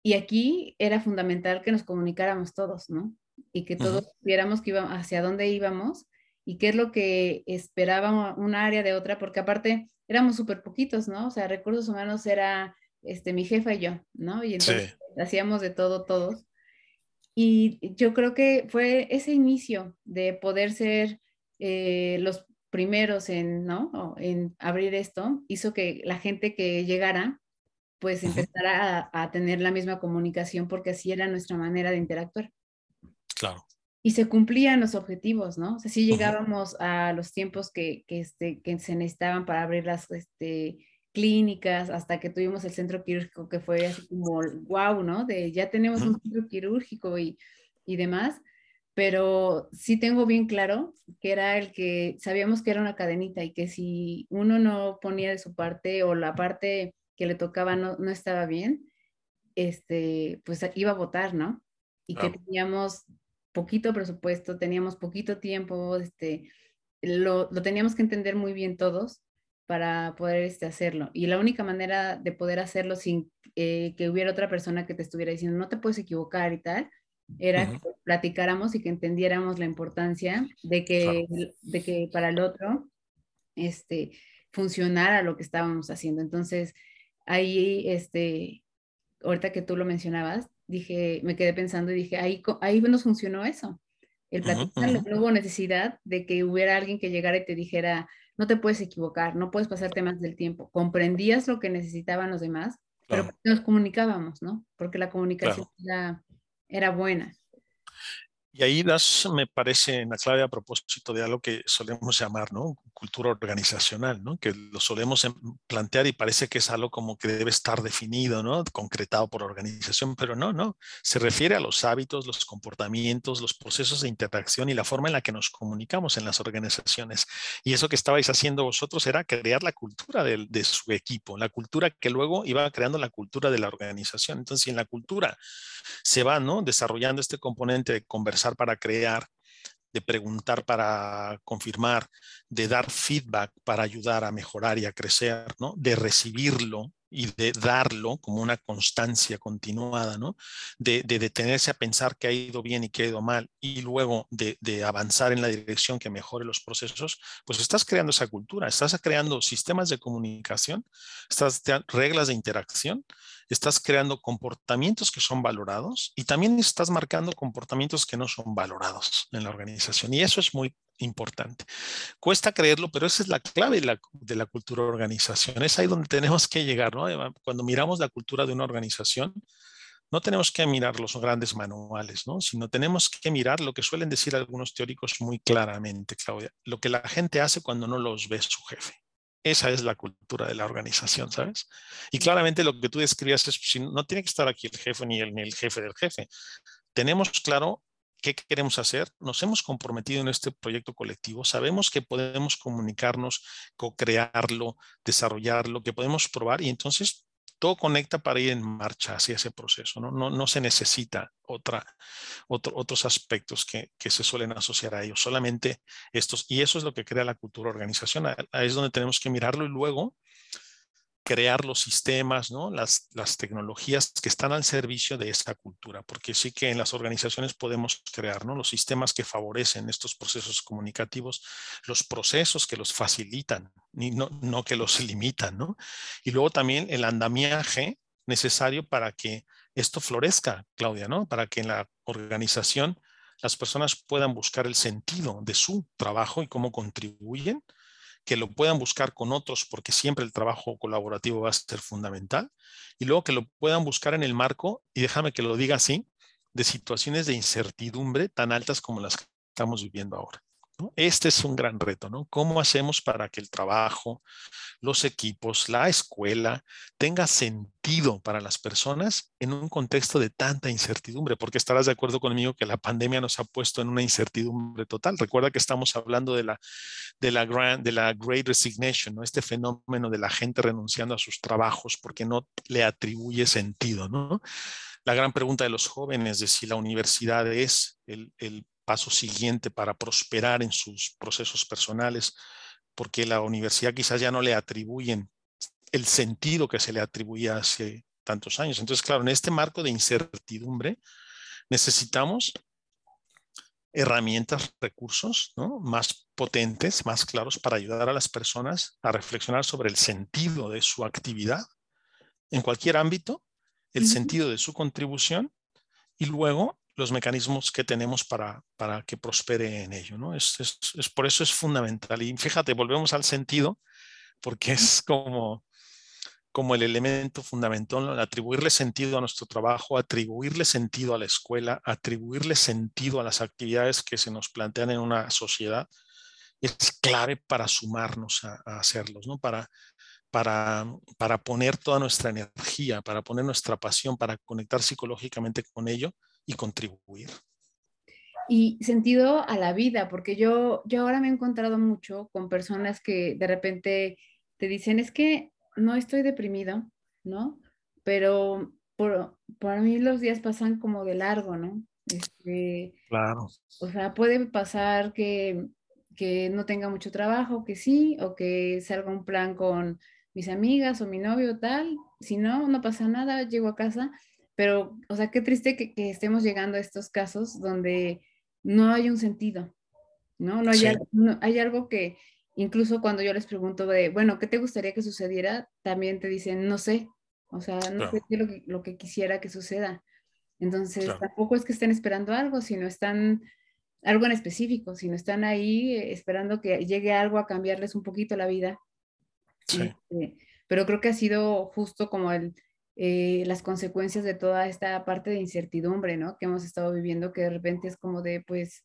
y aquí era fundamental que nos comunicáramos todos, ¿no? Y que todos viéramos que íbamos, hacia dónde íbamos y qué es lo que esperábamos una área de otra, porque aparte éramos súper poquitos, ¿no? O sea, recursos humanos era este, mi jefa y yo, ¿no? Y entonces hacíamos de todo todos. Y yo creo que fue ese inicio de poder ser eh, los primeros en, ¿no? en abrir esto, hizo que la gente que llegara, pues empezara a, tener la misma comunicación porque así era nuestra manera de interactuar. Claro. Y se cumplían los objetivos, ¿no? O sea, sí llegábamos a los tiempos que, que, este, que se necesitaban para abrir las, este, clínicas, hasta que tuvimos el centro quirúrgico, que fue así como, wow, ¿no? De ya tenemos un centro quirúrgico y, y demás, pero sí tengo bien claro que era el que sabíamos que era una cadenita y que si uno no ponía de su parte o la parte que le tocaba no, no estaba bien, este, pues iba a votar, ¿no? Y que teníamos poquito presupuesto, teníamos poquito tiempo, este, lo, lo teníamos que entender muy bien todos para poder este, hacerlo. Y la única manera de poder hacerlo sin eh, que hubiera otra persona que te estuviera diciendo, no te puedes equivocar y tal, era que platicáramos y que entendiéramos la importancia de que, de que para el otro este, funcionara lo que estábamos haciendo. Entonces, ahí, este, ahorita que tú lo mencionabas, dije, me quedé pensando y dije, ahí, ahí nos funcionó eso. El platicar, no hubo necesidad de que hubiera alguien que llegara y te dijera, no te puedes equivocar, no puedes pasarte más del tiempo. Comprendías lo que necesitaban los demás, pero nos comunicábamos, ¿no? Porque la comunicación era, era buena. Y ahí das, me parece, en la clave a propósito de algo que solemos llamar, ¿no? Cultura organizacional, ¿no? Que lo solemos em, plantear y parece que es algo como que debe estar definido, ¿no? Concretado por organización, pero no, no. Se refiere a los hábitos, los comportamientos, los procesos de interacción y la forma en la que nos comunicamos en las organizaciones. Y eso que estabais haciendo vosotros era crear la cultura de, de su equipo, la cultura que luego iba creando la cultura de la organización. Entonces, si en la cultura se va, ¿no? Desarrollando este componente de conversación, para crear, de preguntar para confirmar, de dar feedback para ayudar a mejorar y a crecer, ¿no? de recibirlo y de darlo como una constancia continuada, ¿no? de, detenerse a pensar que ha ido bien y que ha ido mal y luego de, de, avanzar en la dirección que mejore los procesos, pues estás creando esa cultura, estás creando sistemas de comunicación, estás reglas de interacción estás creando comportamientos que son valorados y también estás marcando comportamientos que no son valorados en la organización. Y eso es muy importante. Cuesta creerlo, pero esa es la clave de la, cultura de organización. Es ahí donde tenemos que llegar, ¿no? Cuando miramos la cultura de una organización, no tenemos que mirar los grandes manuales, ¿no? sino tenemos que mirar lo que suelen decir algunos teóricos muy claramente, Claudia, lo que la gente hace cuando no los ve su jefe. Esa es la cultura de la organización, ¿sabes? Y claramente lo que tú describías es, si no tiene que estar aquí el jefe ni el, ni el jefe del jefe. Tenemos claro qué queremos hacer, nos hemos comprometido en este proyecto colectivo, sabemos que podemos comunicarnos, co-crearlo, desarrollarlo, que podemos probar y entonces todo conecta para ir en marcha hacia ese proceso. No, no, no se necesita otra, otros aspectos que, que, se suelen asociar a ellos, solamente estos. Y eso es lo que crea la cultura organizacional. Ahí es donde tenemos que mirarlo y luego crear los sistemas, ¿no? las, las tecnologías que están al servicio de esa cultura, porque sí que en las organizaciones podemos crear ¿no? los sistemas que favorecen estos procesos comunicativos, los procesos que los facilitan, y no, no que los limitan, ¿no? y luego también el andamiaje necesario para que esto florezca, Claudia, ¿no? para que en la organización las personas puedan buscar el sentido de su trabajo y cómo contribuyen que lo puedan buscar con otros, porque siempre el trabajo colaborativo va a ser fundamental, y luego que lo puedan buscar en el marco, y déjame que lo diga así, de situaciones de incertidumbre tan altas como las que estamos viviendo ahora. Este es un gran reto, ¿no? ¿Cómo hacemos para que el trabajo, los equipos, la escuela tenga sentido para las personas en un contexto de tanta incertidumbre? Porque estarás de acuerdo conmigo que la pandemia nos ha puesto en una incertidumbre total. Recuerda que estamos hablando de la, de la, Great Resignation, ¿no? Este fenómeno de la gente renunciando a sus trabajos porque no le atribuye sentido, ¿no? La gran pregunta de los jóvenes de si la universidad es el, el paso siguiente para prosperar en sus procesos personales, porque la universidad quizás ya no le atribuyen el sentido que se le atribuía hace tantos años. Entonces, claro, en este marco de incertidumbre necesitamos herramientas, recursos más potentes, más claros para ayudar a las personas a reflexionar sobre el sentido de su actividad en cualquier ámbito, el sentido de su contribución y luego los mecanismos que tenemos para, para que prospere en ello. ¿no? Es, es, por eso es fundamental. Y fíjate, volvemos al sentido, porque es como, como el elemento fundamental, atribuirle sentido a nuestro trabajo, atribuirle sentido a la escuela, atribuirle sentido a las actividades que se nos plantean en una sociedad, es clave para sumarnos a, a hacerlos, ¿no? para, para, para poner toda nuestra energía, para poner nuestra pasión, para conectar psicológicamente con ello y contribuir. Y sentido a la vida, porque yo, yo ahora me he encontrado mucho con personas que de repente te dicen, es que no estoy deprimido, ¿no? Pero por, para mí los días pasan como de largo, ¿no? Este, claro. O sea, puede pasar que, que no tenga mucho trabajo, que sí, o que salga un plan con mis amigas o mi novio, tal. Si no, no pasa nada, llego a casa pero, o sea, qué triste que, estemos llegando a estos casos donde no hay un sentido, ¿no? No hay, algo, hay algo que incluso cuando yo les pregunto de, bueno, ¿qué te gustaría que sucediera? También te dicen, no sé, o sea, no sé lo que, lo que, quisiera que suceda. Entonces, tampoco es que estén esperando algo, sino están algo en específico, sino están ahí eh, esperando que llegue algo a cambiarles un poquito la vida. Sí. Este, pero creo que ha sido justo como el, eh, las consecuencias de toda esta parte de incertidumbre, ¿no? Que hemos estado viviendo, que de repente es como de, pues,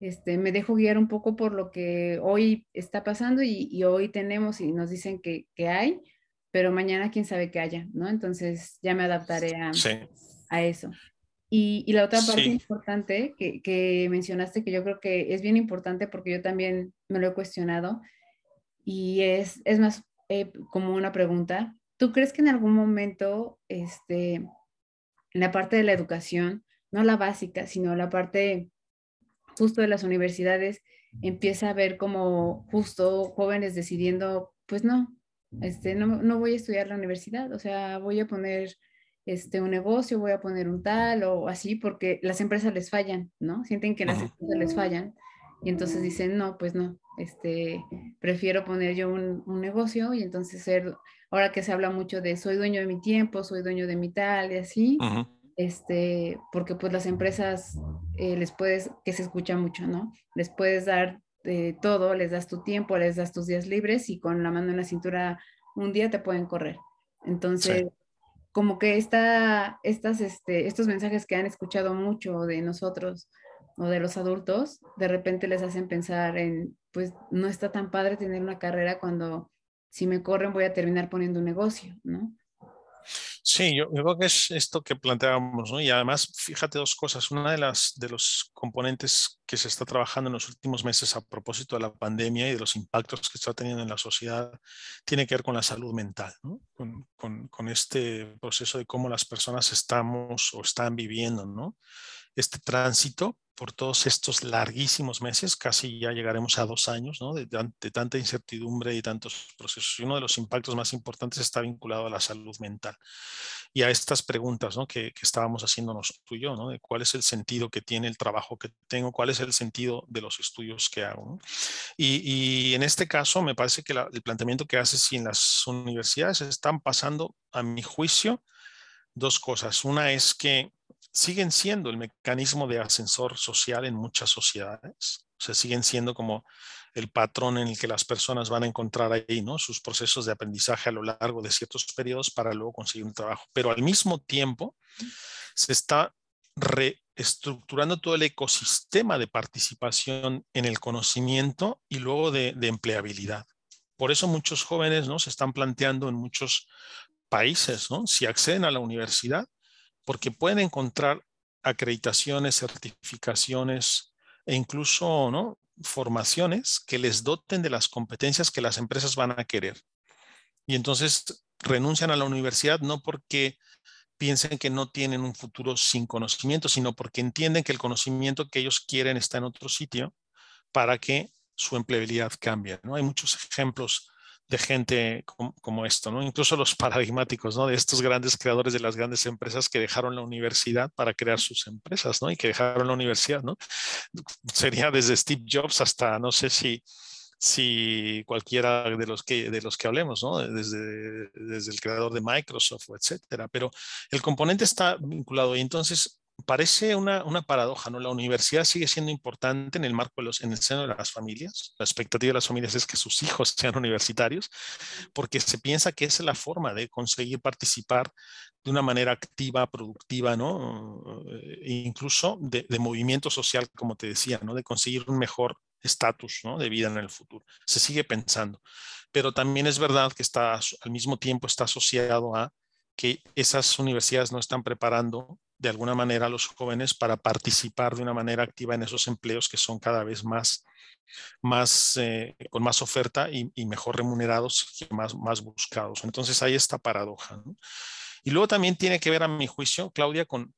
este, me dejo guiar un poco por lo que hoy está pasando y, hoy tenemos y nos dicen que, hay, pero mañana quién sabe qué haya, ¿no? Entonces ya me adaptaré a, a eso. Y, la otra parte importante que, que, mencionaste, que yo creo que es bien importante porque yo también me lo he cuestionado, y es, es más eh, como una pregunta, ¿Tú crees que en algún momento, este, en la parte de la educación, no la básica, sino la parte justo de las universidades, empieza a ver como justo jóvenes decidiendo, pues no, este, no, no voy a estudiar la universidad, o sea, voy a poner este, un negocio, voy a poner un tal o así, porque las empresas les fallan, ¿no? Sienten que las empresas les fallan y entonces dicen, no, pues no, este, prefiero poner yo un, un negocio y entonces ser ahora que se habla mucho de soy dueño de mi tiempo, soy dueño de mi tal y así, este, porque pues las empresas eh, les puedes, que se escucha mucho, ¿no? Les puedes dar eh, todo, les das tu tiempo, les das tus días libres y con la mano en la cintura un día te pueden correr. Entonces, como que esta, estas, este, estos mensajes que han escuchado mucho de nosotros o de los adultos, de repente les hacen pensar en, pues no está tan padre tener una carrera cuando si me corren voy a terminar poniendo un negocio, ¿no? Sí, yo, creo que es esto que planteábamos, ¿no? Y además, fíjate dos cosas. Una de las de los componentes que se está trabajando en los últimos meses a propósito de la pandemia y de los impactos que está teniendo en la sociedad tiene que ver con la salud mental, ¿no? con, con, con, este proceso de cómo las personas estamos o están viviendo, ¿no? Este tránsito por todos estos larguísimos meses, casi ya llegaremos a dos años ¿no? de, tanta incertidumbre y tantos procesos. Y uno de los impactos más importantes está vinculado a la salud mental y a estas preguntas ¿no? que, estábamos haciéndonos tú y yo, ¿no? cuál es el sentido que tiene el trabajo que tengo, cuál es el sentido de los estudios que hago. Y, y, en este caso me parece que el planteamiento que haces si en las universidades están pasando, a mi juicio, dos cosas. Una es que siguen siendo el mecanismo de ascensor social en muchas sociedades. O sea, siguen siendo como el patrón en el que las personas van a encontrar ahí, ¿no? Sus procesos de aprendizaje a lo largo de ciertos periodos para luego conseguir un trabajo. Pero al mismo tiempo se está estructurando todo el ecosistema de participación en el conocimiento y luego de, empleabilidad. Por eso muchos jóvenes ¿no? se están planteando en muchos países, ¿no? si acceden a la universidad, porque pueden encontrar acreditaciones, certificaciones e incluso ¿no? formaciones que les doten de las competencias que las empresas van a querer. Y entonces renuncian a la universidad no porque piensen que no tienen un futuro sin conocimiento, sino porque entienden que el conocimiento que ellos quieren está en otro sitio para que su empleabilidad cambie. ¿no? Hay muchos ejemplos de gente como, esto, ¿no? incluso los paradigmáticos ¿no? de estos grandes creadores de las grandes empresas que dejaron la universidad para crear sus empresas ¿no? y que dejaron la universidad. ¿no? Sería desde Steve Jobs hasta, no sé si si cualquiera de los que, de los que hablemos, ¿no? desde, desde el creador de Microsoft, etcétera. Pero el componente está vinculado y entonces parece una, una, paradoja, ¿no? La universidad sigue siendo importante en el marco de los, en el seno de las familias. La expectativa de las familias es que sus hijos sean universitarios, porque se piensa que es la forma de conseguir participar de una manera activa, productiva, ¿no? E incluso de, de movimiento social, como te decía, ¿no? De conseguir un mejor estatus ¿no? de vida en el futuro. Se sigue pensando, pero también es verdad que está al mismo tiempo está asociado a que esas universidades no están preparando de alguna manera a los jóvenes para participar de una manera activa en esos empleos que son cada vez más, más eh, con más oferta y, mejor remunerados y más, más buscados. Entonces hay esta paradoja. Y luego también tiene que ver, a mi juicio, Claudia, con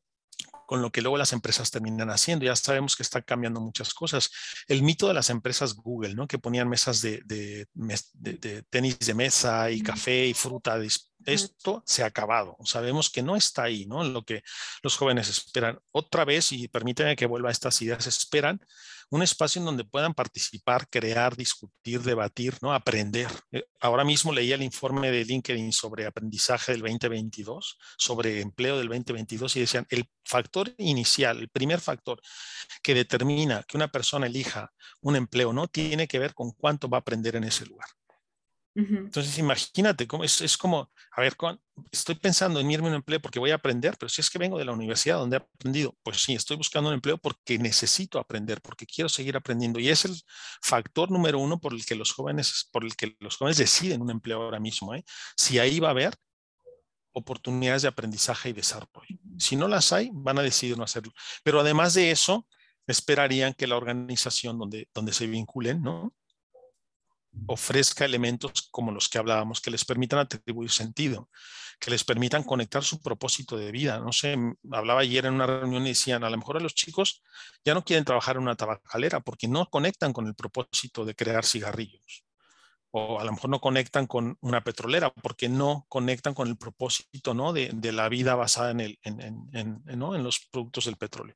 con lo que luego las empresas terminan haciendo. Ya sabemos que están cambiando muchas cosas. El mito de las empresas Google, ¿no? Que ponían mesas de, tenis de mesa y café y fruta. Esto se ha acabado. Sabemos que no está ahí, ¿no? Lo que los jóvenes esperan. Otra vez, y permíteme que vuelva a estas ideas, esperan un espacio en donde puedan participar, crear, discutir, debatir, ¿no? aprender. Eh, ahora mismo leía el informe de LinkedIn sobre aprendizaje del 2022, sobre empleo del 2022 y decían, el factor inicial, el primer factor que determina que una persona elija un empleo no tiene que ver con cuánto va a aprender en ese lugar. Entonces, imagínate, cómo es, es, como, a ver, estoy pensando en irme a un empleo porque voy a aprender, pero si es que vengo de la universidad donde he aprendido, pues sí, estoy buscando un empleo porque necesito aprender, porque quiero seguir aprendiendo. Y es el factor número uno por el que los jóvenes, por el que los jóvenes deciden un empleo ahora mismo. ¿eh? Si ahí va a haber oportunidades de aprendizaje y desarrollo. Si no las hay, van a decidir no hacerlo. Pero además de eso, esperarían que la organización donde, donde se vinculen, ¿no? Ofrezca elementos como los que hablábamos, que les permitan atribuir sentido, que les permitan conectar su propósito de vida. No sé, hablaba ayer en una reunión y decían, a lo mejor a los chicos ya no quieren trabajar en una tabacalera porque no conectan con el propósito de crear cigarrillos o a lo mejor no conectan con una petrolera porque no conectan con el propósito ¿no? de, de la vida basada en, el, en, en, ¿no? en, los productos del petróleo.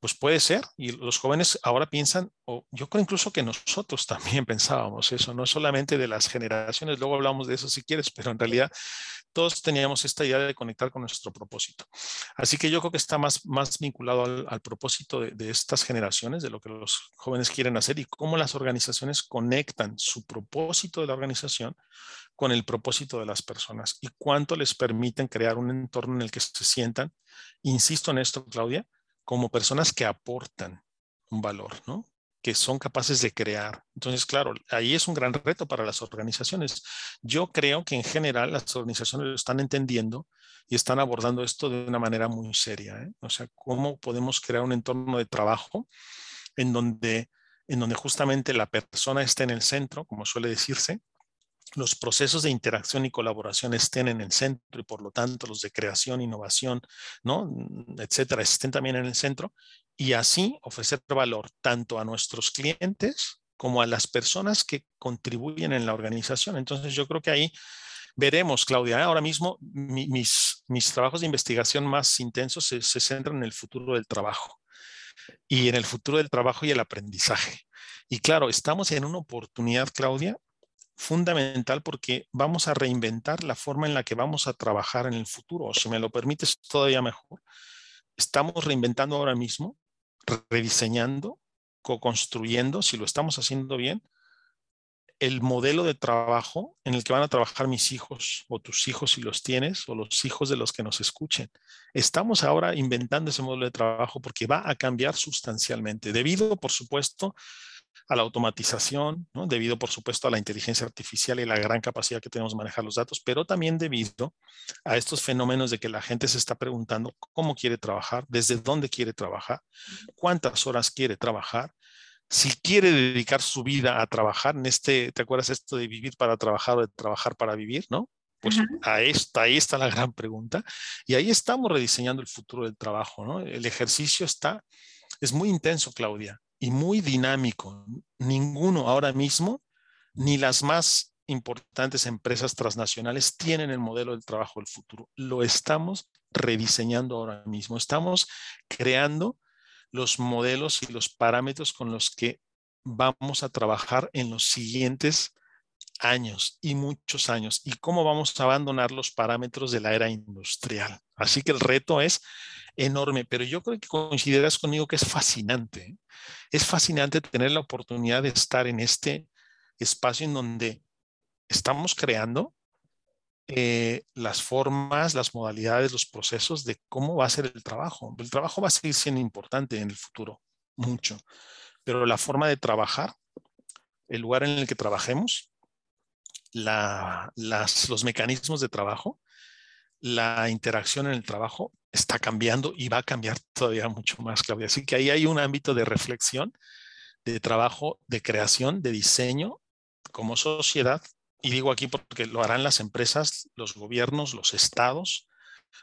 Pues puede ser, y los jóvenes ahora piensan, o yo creo incluso que nosotros también pensábamos eso, no solamente de las generaciones, luego hablamos de eso si quieres, pero en realidad todos teníamos esta idea de conectar con nuestro propósito. Así que yo creo que está más, más vinculado al, propósito de, de, estas generaciones, de lo que los jóvenes quieren hacer y cómo las organizaciones conectan su propósito de la organización con el propósito de las personas y cuánto les permiten crear un entorno en el que se sientan, insisto en esto, Claudia, como personas que aportan un valor, ¿no? Que son capaces de crear. Entonces, claro, ahí es un gran reto para las organizaciones. Yo creo que en general las organizaciones lo están entendiendo y están abordando esto de una manera muy seria. ¿eh? O sea, cómo podemos crear un entorno de trabajo en donde, en donde justamente la persona esté en el centro, como suele decirse, los procesos de interacción y colaboración estén en el centro y por lo tanto los de creación, innovación, ¿no? etcétera, estén también en el centro y así ofrecer valor tanto a nuestros clientes como a las personas que contribuyen en la organización. Entonces yo creo que ahí veremos, Claudia, ¿eh? ahora mismo mis, mis trabajos de investigación más intensos se, se centran en el futuro del trabajo y en el futuro del trabajo y el aprendizaje. Y claro, estamos en una oportunidad, Claudia, fundamental porque vamos a reinventar la forma en la que vamos a trabajar en el futuro. Si me lo permites, todavía mejor. Estamos reinventando ahora mismo, rediseñando, co-construyendo, si lo estamos haciendo bien, el modelo de trabajo en el que van a trabajar mis hijos o tus hijos si los tienes o los hijos de los que nos escuchen. Estamos ahora inventando ese modelo de trabajo porque va a cambiar sustancialmente, debido, por supuesto, a la automatización, debido, por supuesto, a la inteligencia artificial y la gran capacidad que tenemos de manejar los datos, pero también debido a estos fenómenos de que la gente se está preguntando cómo quiere trabajar, desde dónde quiere trabajar, cuántas horas quiere trabajar, si quiere dedicar su vida a trabajar en este, ¿te acuerdas esto de vivir para trabajar o de trabajar para vivir, no? Pues ahí está, ahí está la gran pregunta. Y ahí estamos rediseñando el futuro del trabajo, ¿no? El ejercicio está, es muy intenso, Claudia, y muy dinámico. Ninguno ahora mismo, ni las más importantes empresas transnacionales tienen el modelo del trabajo del futuro. Lo estamos rediseñando ahora mismo. Estamos creando los modelos y los parámetros con los que vamos a trabajar en los siguientes años y muchos años y cómo vamos a abandonar los parámetros de la era industrial. Así que el reto es enorme, pero yo creo que consideras conmigo que es fascinante. Es fascinante tener la oportunidad de estar en este espacio en donde estamos creando eh, las formas, las modalidades, los procesos de cómo va a ser el trabajo. El trabajo va a seguir siendo importante en el futuro, mucho, pero la forma de trabajar, el lugar en el que trabajemos, los mecanismos de trabajo, la interacción en el trabajo está cambiando y va a cambiar todavía mucho más, Claudia. Así que ahí hay un ámbito de reflexión, de trabajo, de creación, de diseño como sociedad y digo aquí porque lo harán las empresas, los gobiernos, los estados,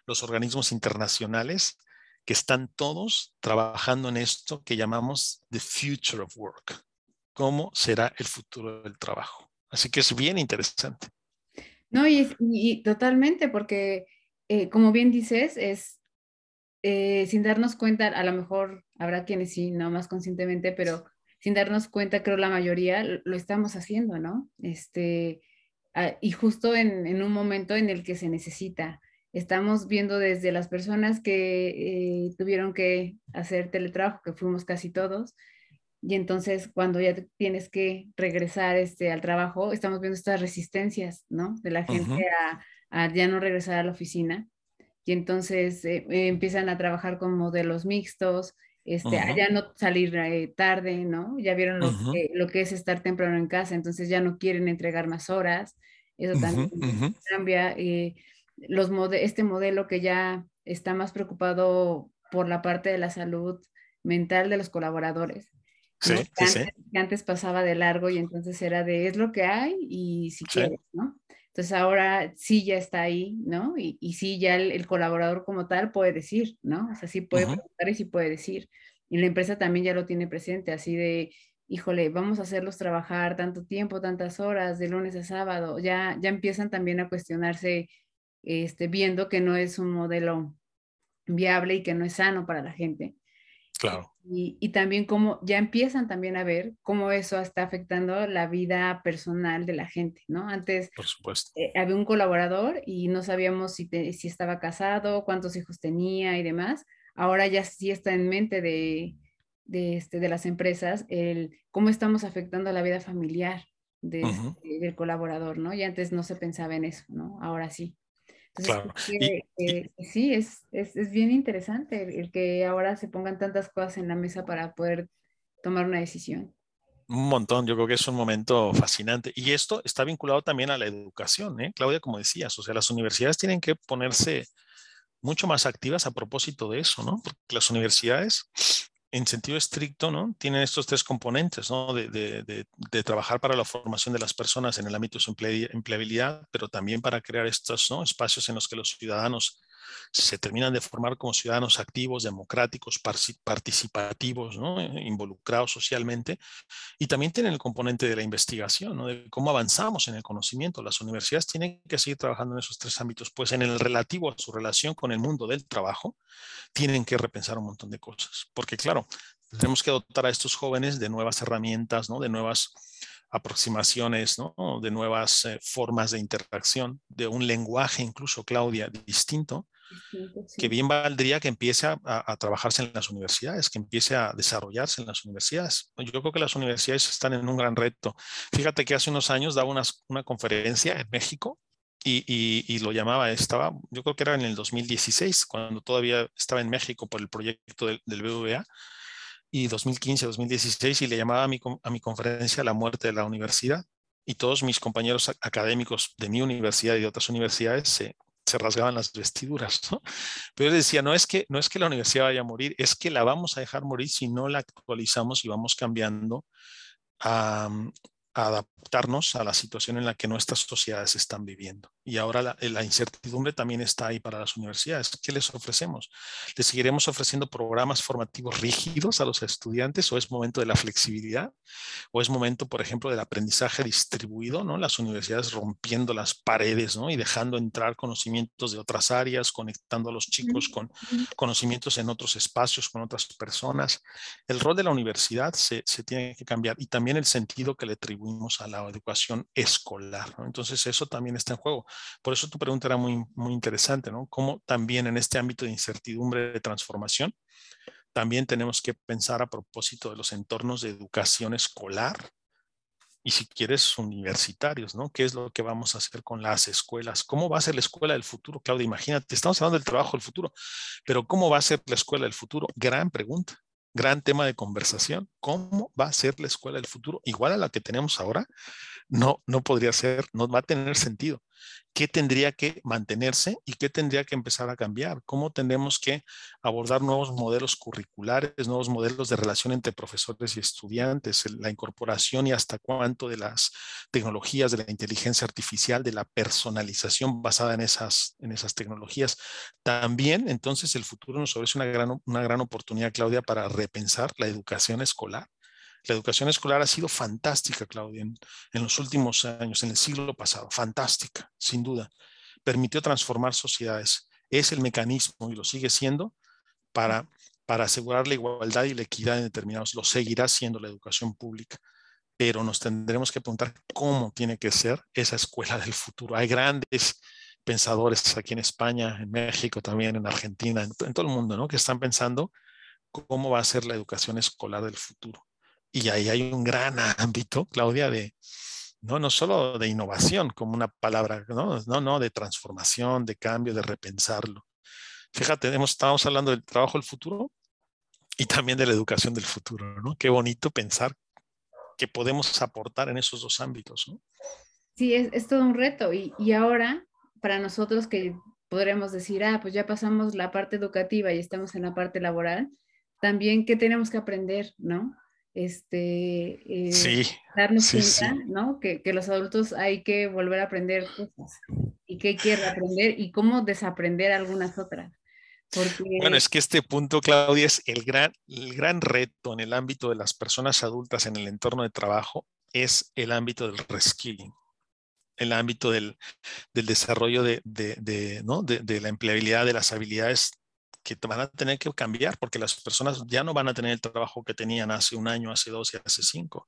los organismos internacionales, que están todos trabajando en esto que llamamos the future of work. ¿Cómo será el futuro del trabajo? Así que es bien interesante. No, y, totalmente, porque eh, como bien dices, es eh, sin darnos cuenta, a lo mejor habrá quienes sí, no más conscientemente, pero sin darnos cuenta, creo la mayoría lo estamos haciendo, ¿no? Este, ah, y justo en, un momento en el que se necesita. Estamos viendo desde las personas que eh, tuvieron que hacer teletrabajo, que fuimos casi todos, y entonces cuando ya tienes que regresar este, al trabajo, estamos viendo estas resistencias, ¿no? De la gente a, ya no regresar a la oficina. Y entonces eh, empiezan a trabajar con modelos mixtos, este, ya no salir eh, tarde, ¿no? Ya vieron lo, que, lo, que, es estar temprano en casa, entonces ya no quieren entregar más horas, eso también cambia. Eh, los este modelo que ya está más preocupado por la parte de la salud mental de los colaboradores. Sí, sí, antes, pasaba de largo y entonces era de es lo que hay y si quieres, ¿no? Entonces ahora sí ya está ahí, ¿no? Y, y sí ya el, colaborador como tal puede decir, ¿no? O sea, sí puede preguntar y sí puede decir. Y la empresa también ya lo tiene presente, así de, híjole, vamos a hacerlos trabajar tanto tiempo, tantas horas, de lunes a sábado. Ya, ya empiezan también a cuestionarse, este, viendo que no es un modelo viable y que no es sano para la gente. Claro. Y, también cómo ya empiezan también a ver cómo eso está afectando la vida personal de la gente, ¿no? Antes Por supuesto. Eh, había un colaborador y no sabíamos si, si estaba casado, cuántos hijos tenía y demás. Ahora ya sí está en mente de, de, este, de las empresas el cómo estamos afectando la vida familiar de, este, del colaborador, ¿no? Y antes no se pensaba en eso, ¿no? Ahora sí claro. sí, es, es, es, bien interesante el, que ahora se pongan tantas cosas en la mesa para poder tomar una decisión. Un montón, yo creo que es un momento fascinante. Y esto está vinculado también a la educación, ¿eh? Claudia, como decías, o sea, las universidades tienen que ponerse mucho más activas a propósito de eso, ¿no? Porque las universidades en sentido estricto, ¿no? Tienen estos tres componentes, ¿no? De, de, de, trabajar para la formación de las personas en el ámbito de su empleabilidad, pero también para crear estos ¿no? espacios en los que los ciudadanos se terminan de formar como ciudadanos activos, democráticos, participativos, involucrados socialmente, y también tienen el componente de la investigación, de cómo avanzamos en el conocimiento. Las universidades tienen que seguir trabajando en esos tres ámbitos, pues en el relativo a su relación con el mundo del trabajo, tienen que repensar un montón de cosas, porque claro, tenemos que dotar a estos jóvenes de nuevas herramientas, ¿no? de nuevas aproximaciones, ¿no? de nuevas eh, formas de interacción, de un lenguaje incluso, Claudia, distinto, que bien valdría que empiece a, trabajarse en las universidades, que empiece a desarrollarse en las universidades. Yo creo que las universidades están en un gran reto. Fíjate que hace unos años daba una, conferencia en México y, lo llamaba, estaba, yo creo que era en el 2016, cuando todavía estaba en México por el proyecto del, del BBVA, y 2015, 2016, y le llamaba a mi, a mi conferencia La muerte de la universidad y todos mis compañeros académicos de mi universidad y de otras universidades se, se rasgaban las vestiduras, ¿no? Pero él decía, no es, que, no es que la universidad vaya a morir, es que la vamos a dejar morir si no la actualizamos y vamos cambiando a, adaptarnos a la situación en la que nuestras sociedades están viviendo. Y ahora la, incertidumbre también está ahí para las universidades. ¿Qué les ofrecemos? ¿Les seguiremos ofreciendo programas formativos rígidos a los estudiantes o es momento de la flexibilidad? ¿O es momento, por ejemplo, del aprendizaje distribuido? ¿no? Las universidades rompiendo las paredes ¿no? y dejando entrar conocimientos de otras áreas, conectando a los chicos con conocimientos en otros espacios, con otras personas. El rol de la universidad se, se tiene que cambiar y también el sentido que le atribuimos a la educación escolar. ¿no? Entonces, eso también está en juego. Por eso tu pregunta era muy, muy interesante, ¿no? Cómo también en este ámbito de incertidumbre de transformación, también tenemos que pensar a propósito de los entornos de educación escolar y si quieres universitarios, ¿no? ¿Qué es lo que vamos a hacer con las escuelas? ¿Cómo va a ser la escuela del futuro, Claudia? Imagínate, estamos hablando del trabajo del futuro, pero ¿cómo va a ser la escuela del futuro? Gran pregunta, gran tema de conversación. ¿Cómo va a ser la escuela del futuro? Igual a la que tenemos ahora, no, no podría ser, no va a tener sentido qué tendría que mantenerse y qué tendría que empezar a cambiar, cómo tendremos que abordar nuevos modelos curriculares, nuevos modelos de relación entre profesores y estudiantes, la incorporación y hasta cuánto de las tecnologías, de la inteligencia artificial, de la personalización basada en esas, en esas tecnologías. También entonces el futuro nos ofrece una gran, una gran oportunidad, Claudia, para repensar la educación escolar la educación escolar ha sido fantástica, Claudia, en, los últimos años, en el siglo pasado, fantástica, sin duda. Permitió transformar sociedades. Es el mecanismo, y lo sigue siendo, para, para asegurar la igualdad y la equidad en determinados. Lo seguirá siendo la educación pública, pero nos tendremos que preguntar cómo tiene que ser esa escuela del futuro. Hay grandes pensadores aquí en España, en México también, en Argentina, en, en todo el mundo, ¿no? que están pensando cómo va a ser la educación escolar del futuro. Y ahí hay un gran ámbito, Claudia, de no, no solo de innovación como una palabra, no, no, no de transformación, de cambio, de repensarlo. Fíjate, hemos, estamos hablando del trabajo del futuro y también de la educación del futuro, ¿no? Qué bonito pensar que podemos aportar en esos dos ámbitos, ¿no? Sí, es, es todo un reto. Y, y, ahora, para nosotros que podremos decir, ah, pues ya pasamos la parte educativa y estamos en la parte laboral, también qué tenemos que aprender, ¿no? Este, eh, darnos cuenta, ¿no? Que, que, los adultos hay que volver a aprender cosas y que hay que reaprender y cómo desaprender algunas otras. Porque... Bueno, es que este punto, Claudia, es el gran, el gran reto en el ámbito de las personas adultas en el entorno de trabajo, es el ámbito del reskilling, el ámbito del, del desarrollo de, de, de, ¿no? de, la empleabilidad de las habilidades que van a tener que cambiar porque las personas ya no van a tener el trabajo que tenían hace un año, hace dos y hace cinco.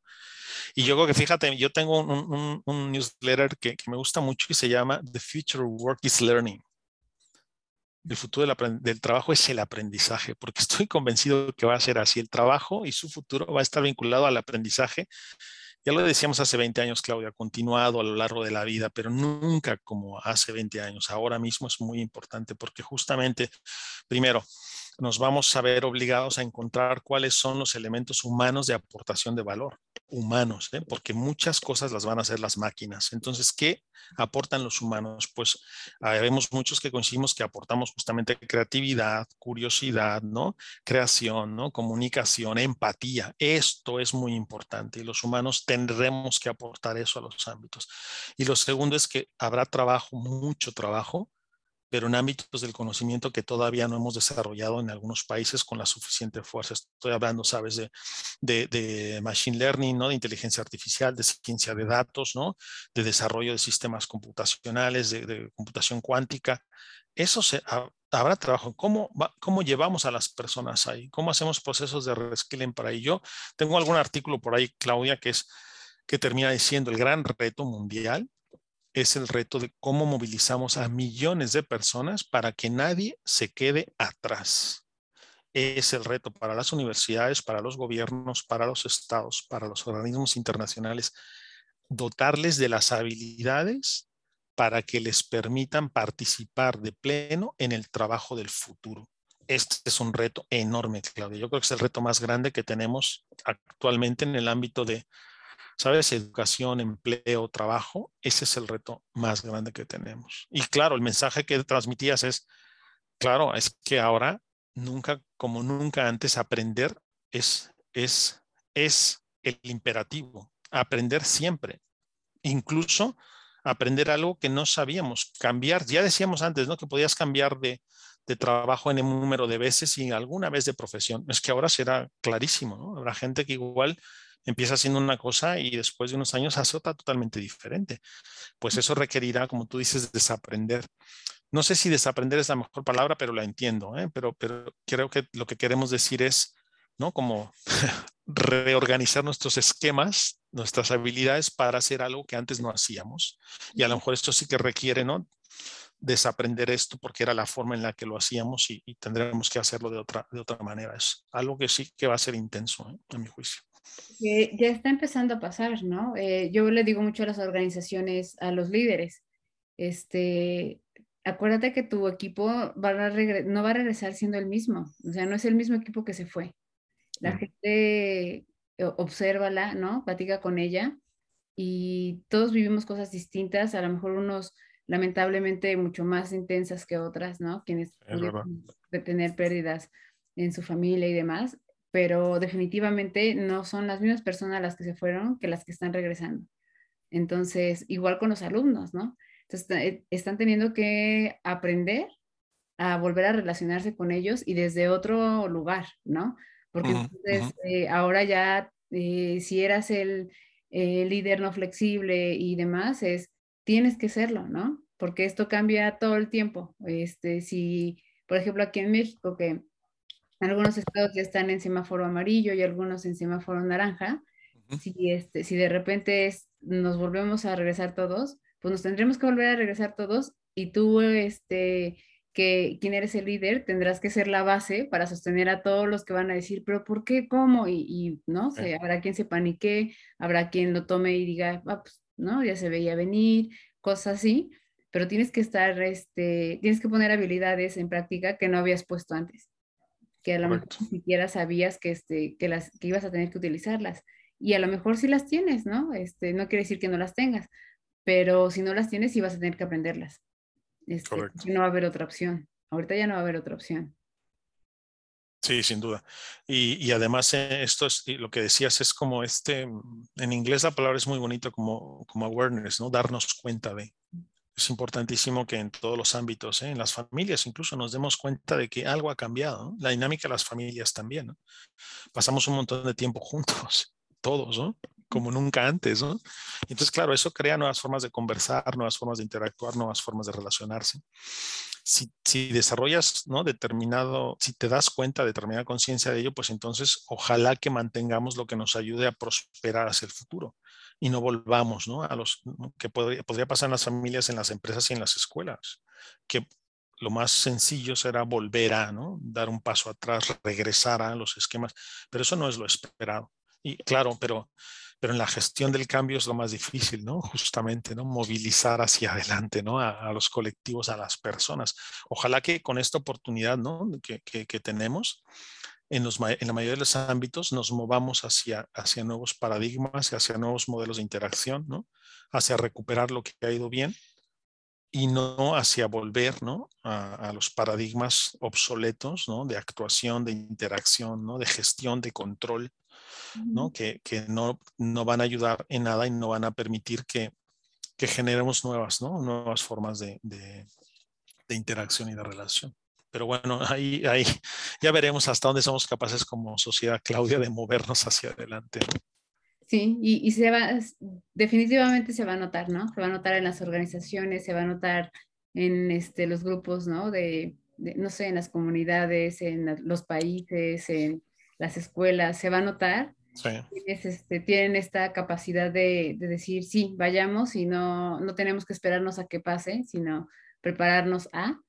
Y yo creo que fíjate, yo tengo un, newsletter que, me gusta mucho y se llama The Future Work is Learning. El futuro del, del, trabajo es el aprendizaje, porque estoy convencido que va a ser así. El trabajo y su futuro va a estar vinculado al aprendizaje ya lo decíamos hace 20 años, Claudia, continuado a lo largo de la vida, pero nunca como hace 20 años. Ahora mismo es muy importante porque justamente, primero, nos vamos a ver obligados a encontrar cuáles son los elementos humanos de aportación de valor humanos, ¿eh? porque muchas cosas las van a hacer las máquinas. Entonces, ¿qué aportan los humanos? Pues ah, vemos muchos que coincidimos que aportamos justamente creatividad, curiosidad, ¿no? Creación, ¿no? Comunicación, empatía. Esto es muy importante y los humanos tendremos que aportar eso a los ámbitos. Y lo segundo es que habrá trabajo, mucho trabajo, pero en ámbitos del conocimiento que todavía no hemos desarrollado en algunos países con la suficiente fuerza. Estoy hablando, sabes, de, de, machine learning, ¿no? de inteligencia artificial, de ciencia de datos, ¿no? de desarrollo de sistemas computacionales, de, computación cuántica. Eso se, habrá trabajo. ¿Cómo, ¿Cómo llevamos a las personas ahí? ¿Cómo hacemos procesos de reskilling para ello? Tengo algún artículo por ahí, Claudia, que es que termina diciendo el gran reto mundial es el reto de cómo movilizamos a millones de personas para que nadie se quede atrás. Es el reto para las universidades, para los gobiernos, para los estados, para los organismos internacionales, dotarles de las habilidades para que les permitan participar de pleno en el trabajo del futuro. Este es un reto enorme, Claudia. Yo creo que es el reto más grande que tenemos actualmente en el ámbito de ¿sabes? Educación, empleo, trabajo, ese es el reto más grande que tenemos. Y claro, el mensaje que transmitías es, claro, es que ahora, nunca, como nunca antes, aprender es, es, es el imperativo, aprender siempre, incluso aprender algo que no sabíamos, cambiar, ya decíamos antes, ¿no? Que podías cambiar de, de trabajo en un número de veces y alguna vez de profesión. Es que ahora será clarísimo, ¿no? Habrá gente que igual empieza haciendo una cosa y después de unos años hace otra totalmente diferente. Pues eso requerirá, como tú dices, desaprender. No sé si desaprender es la mejor palabra, pero la entiendo, ¿eh? pero, pero creo que lo que queremos decir es, ¿no? Como reorganizar nuestros esquemas, nuestras habilidades para hacer algo que antes no hacíamos. Y a lo mejor esto sí que requiere, ¿no? desaprender esto porque era la forma en la que lo hacíamos y, tendremos que hacerlo de otra, de otra manera. Es algo que sí que va a ser intenso, ¿eh? a mi juicio ya está empezando a pasar, ¿no? Eh, yo le digo mucho a las organizaciones, a los líderes, este, acuérdate que tu equipo va a no va a regresar siendo el mismo, o sea, no es el mismo equipo que se fue. La gente, eh, obsérvala, ¿no? Platica con ella y todos vivimos cosas distintas, a lo mejor unos lamentablemente mucho más intensas que otras, ¿no? Quienes de tener pérdidas en su familia y demás, pero definitivamente no son las mismas personas las que se fueron que las que están regresando. Entonces, igual con los alumnos, ¿no? Entonces, eh, están teniendo que aprender a volver a relacionarse con ellos y desde otro lugar, ¿no? Porque entonces eh, ahora ya, eh, si eras el líder no flexible y demás, es, tienes que serlo, ¿no? Porque esto cambia todo el tiempo. Este, si, por ejemplo, aquí en México, que algunos estados ya están en semáforo amarillo y algunos en semáforo naranja. si, este, si de repente nos volvemos a regresar todos, pues nos tendremos que volver a regresar todos y tú, este, que quien eres el líder, tendrás que ser la base para sostener a todos los que van a decir, pero ¿por qué? ¿Cómo? Y, no sé, habrá quien se panique, habrá quien lo tome y diga, ah, pues, no, ya se veía venir, cosas así, pero tienes que estar, este, tienes que poner habilidades en práctica que no habías puesto antes que a lo mejor ni siquiera sabías que, este, que, las, que ibas a tener que utilizarlas. Y a lo mejor sí las tienes, ¿no? Este, no quiere decir que no las tengas, pero si no las tienes, sí vas a tener que aprenderlas. Este, no va a haber otra opción. Ahorita ya no va a haber otra opción. Sí, sin duda. Y, y, además eh, esto es lo que decías es como este, en inglés la palabra es muy bonito como, como awareness, ¿no? Darnos cuenta de es importantísimo que en todos los ámbitos, ¿eh? en las familias incluso, nos demos cuenta de que algo ha cambiado. La dinámica de las familias también. Pasamos un montón de tiempo juntos, todos, ¿no? como nunca antes. ¿no? Entonces, claro, eso crea nuevas formas de conversar, nuevas formas de interactuar, nuevas formas de relacionarse. Si, si desarrollas ¿no? determinado, si te das cuenta, determinada conciencia de ello, pues entonces ojalá que mantengamos lo que nos ayude a prosperar hacia el futuro y no volvamos ¿no? a los que podría, pasar en las familias, en las empresas y en las escuelas, que lo más sencillo será volver a ¿no? dar un paso atrás, regresar a los esquemas, pero eso no es lo esperado. Y claro, pero, pero en la gestión del cambio es lo más difícil, ¿no? Justamente, ¿no? Movilizar hacia adelante, ¿no? A, los colectivos, a las personas. Ojalá que con esta oportunidad, ¿no? Que, que tenemos, en, los, en la mayoría de los ámbitos nos movamos hacia, hacia nuevos paradigmas, hacia nuevos modelos de interacción, ¿no? hacia recuperar lo que ha ido bien y no hacia volver ¿no? A, los paradigmas obsoletos ¿no? de actuación, de interacción, ¿no? de gestión, de control, ¿no? Que, que, no, no van a ayudar en nada y no van a permitir que, que generemos nuevas, ¿no? nuevas formas de, de, de interacción y de relación pero bueno, ahí, ahí ya veremos hasta dónde somos capaces como sociedad, Claudia, de movernos hacia adelante. Sí, y, se va, definitivamente se va a notar, ¿no? Se va a notar en las organizaciones, se va a notar en este, los grupos, ¿no? De, no sé, en las comunidades, en los países, en las escuelas, se va a notar este, tienen esta capacidad de, decir, sí, vayamos y no, no tenemos que esperarnos a que pase, sino prepararnos a,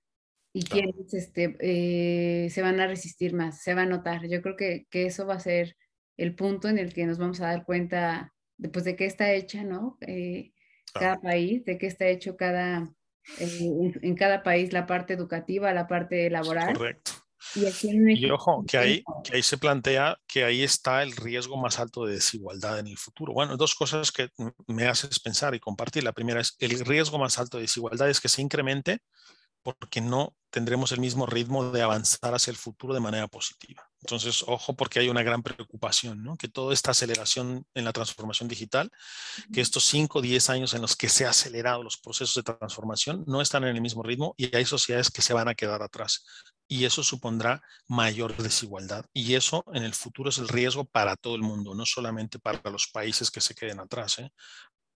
y quienes este, eh, se van a resistir más, se va a notar. Yo creo que, que, eso va a ser el punto en el que nos vamos a dar cuenta después pues, de qué está hecha, ¿no? Eh, cada país, de qué está hecho cada, eh, en, cada país la parte educativa, la parte laboral. Correcto. Y, ojo, que ahí, que ahí se plantea que ahí está el riesgo más alto de desigualdad en el futuro. Bueno, dos cosas que me haces pensar y compartir. La primera es el riesgo más alto de desigualdad es que se incremente porque no tendremos el mismo ritmo de avanzar hacia el futuro de manera positiva. Entonces, ojo, porque hay una gran preocupación, ¿no? Que toda esta aceleración en la transformación digital, que estos 5 o 10 años en los que se han acelerado los procesos de transformación no están en el mismo ritmo y hay sociedades que se van a quedar atrás. Y eso supondrá mayor desigualdad. Y eso en el futuro es el riesgo para todo el mundo, no solamente para los países que se queden atrás. ¿eh?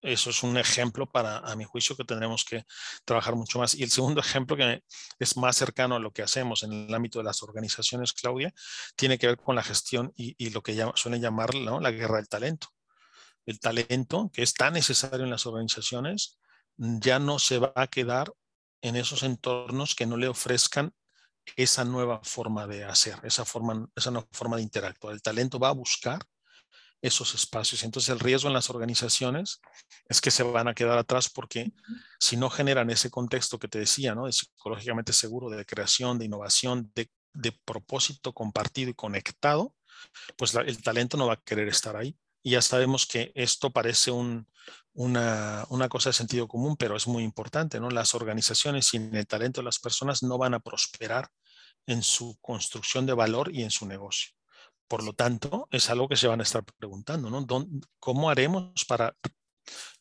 Eso es un ejemplo para, a mi juicio, que tendremos que trabajar mucho más. Y el segundo ejemplo, que es más cercano a lo que hacemos en el ámbito de las organizaciones, Claudia, tiene que ver con la gestión y, lo que suelen llamar la guerra del talento. El talento, que es tan necesario en las organizaciones, ya no se va a quedar en esos entornos que no le ofrezcan esa nueva forma de hacer, esa, forma, esa nueva forma de interactuar. El talento va a buscar esos espacios. Entonces el riesgo en las organizaciones es que se van a quedar atrás porque si no generan ese contexto que te decía, ¿no? De psicológicamente seguro, de creación, de innovación, de, propósito compartido y conectado, pues el talento no va a querer estar ahí. Y ya sabemos que esto parece una, una, cosa de sentido común, pero es muy importante, ¿no? Las organizaciones sin el talento de las personas no van a prosperar en su construcción de valor y en su negocio. Por lo tanto, es algo que se van a estar preguntando, ¿no? ¿Cómo haremos para,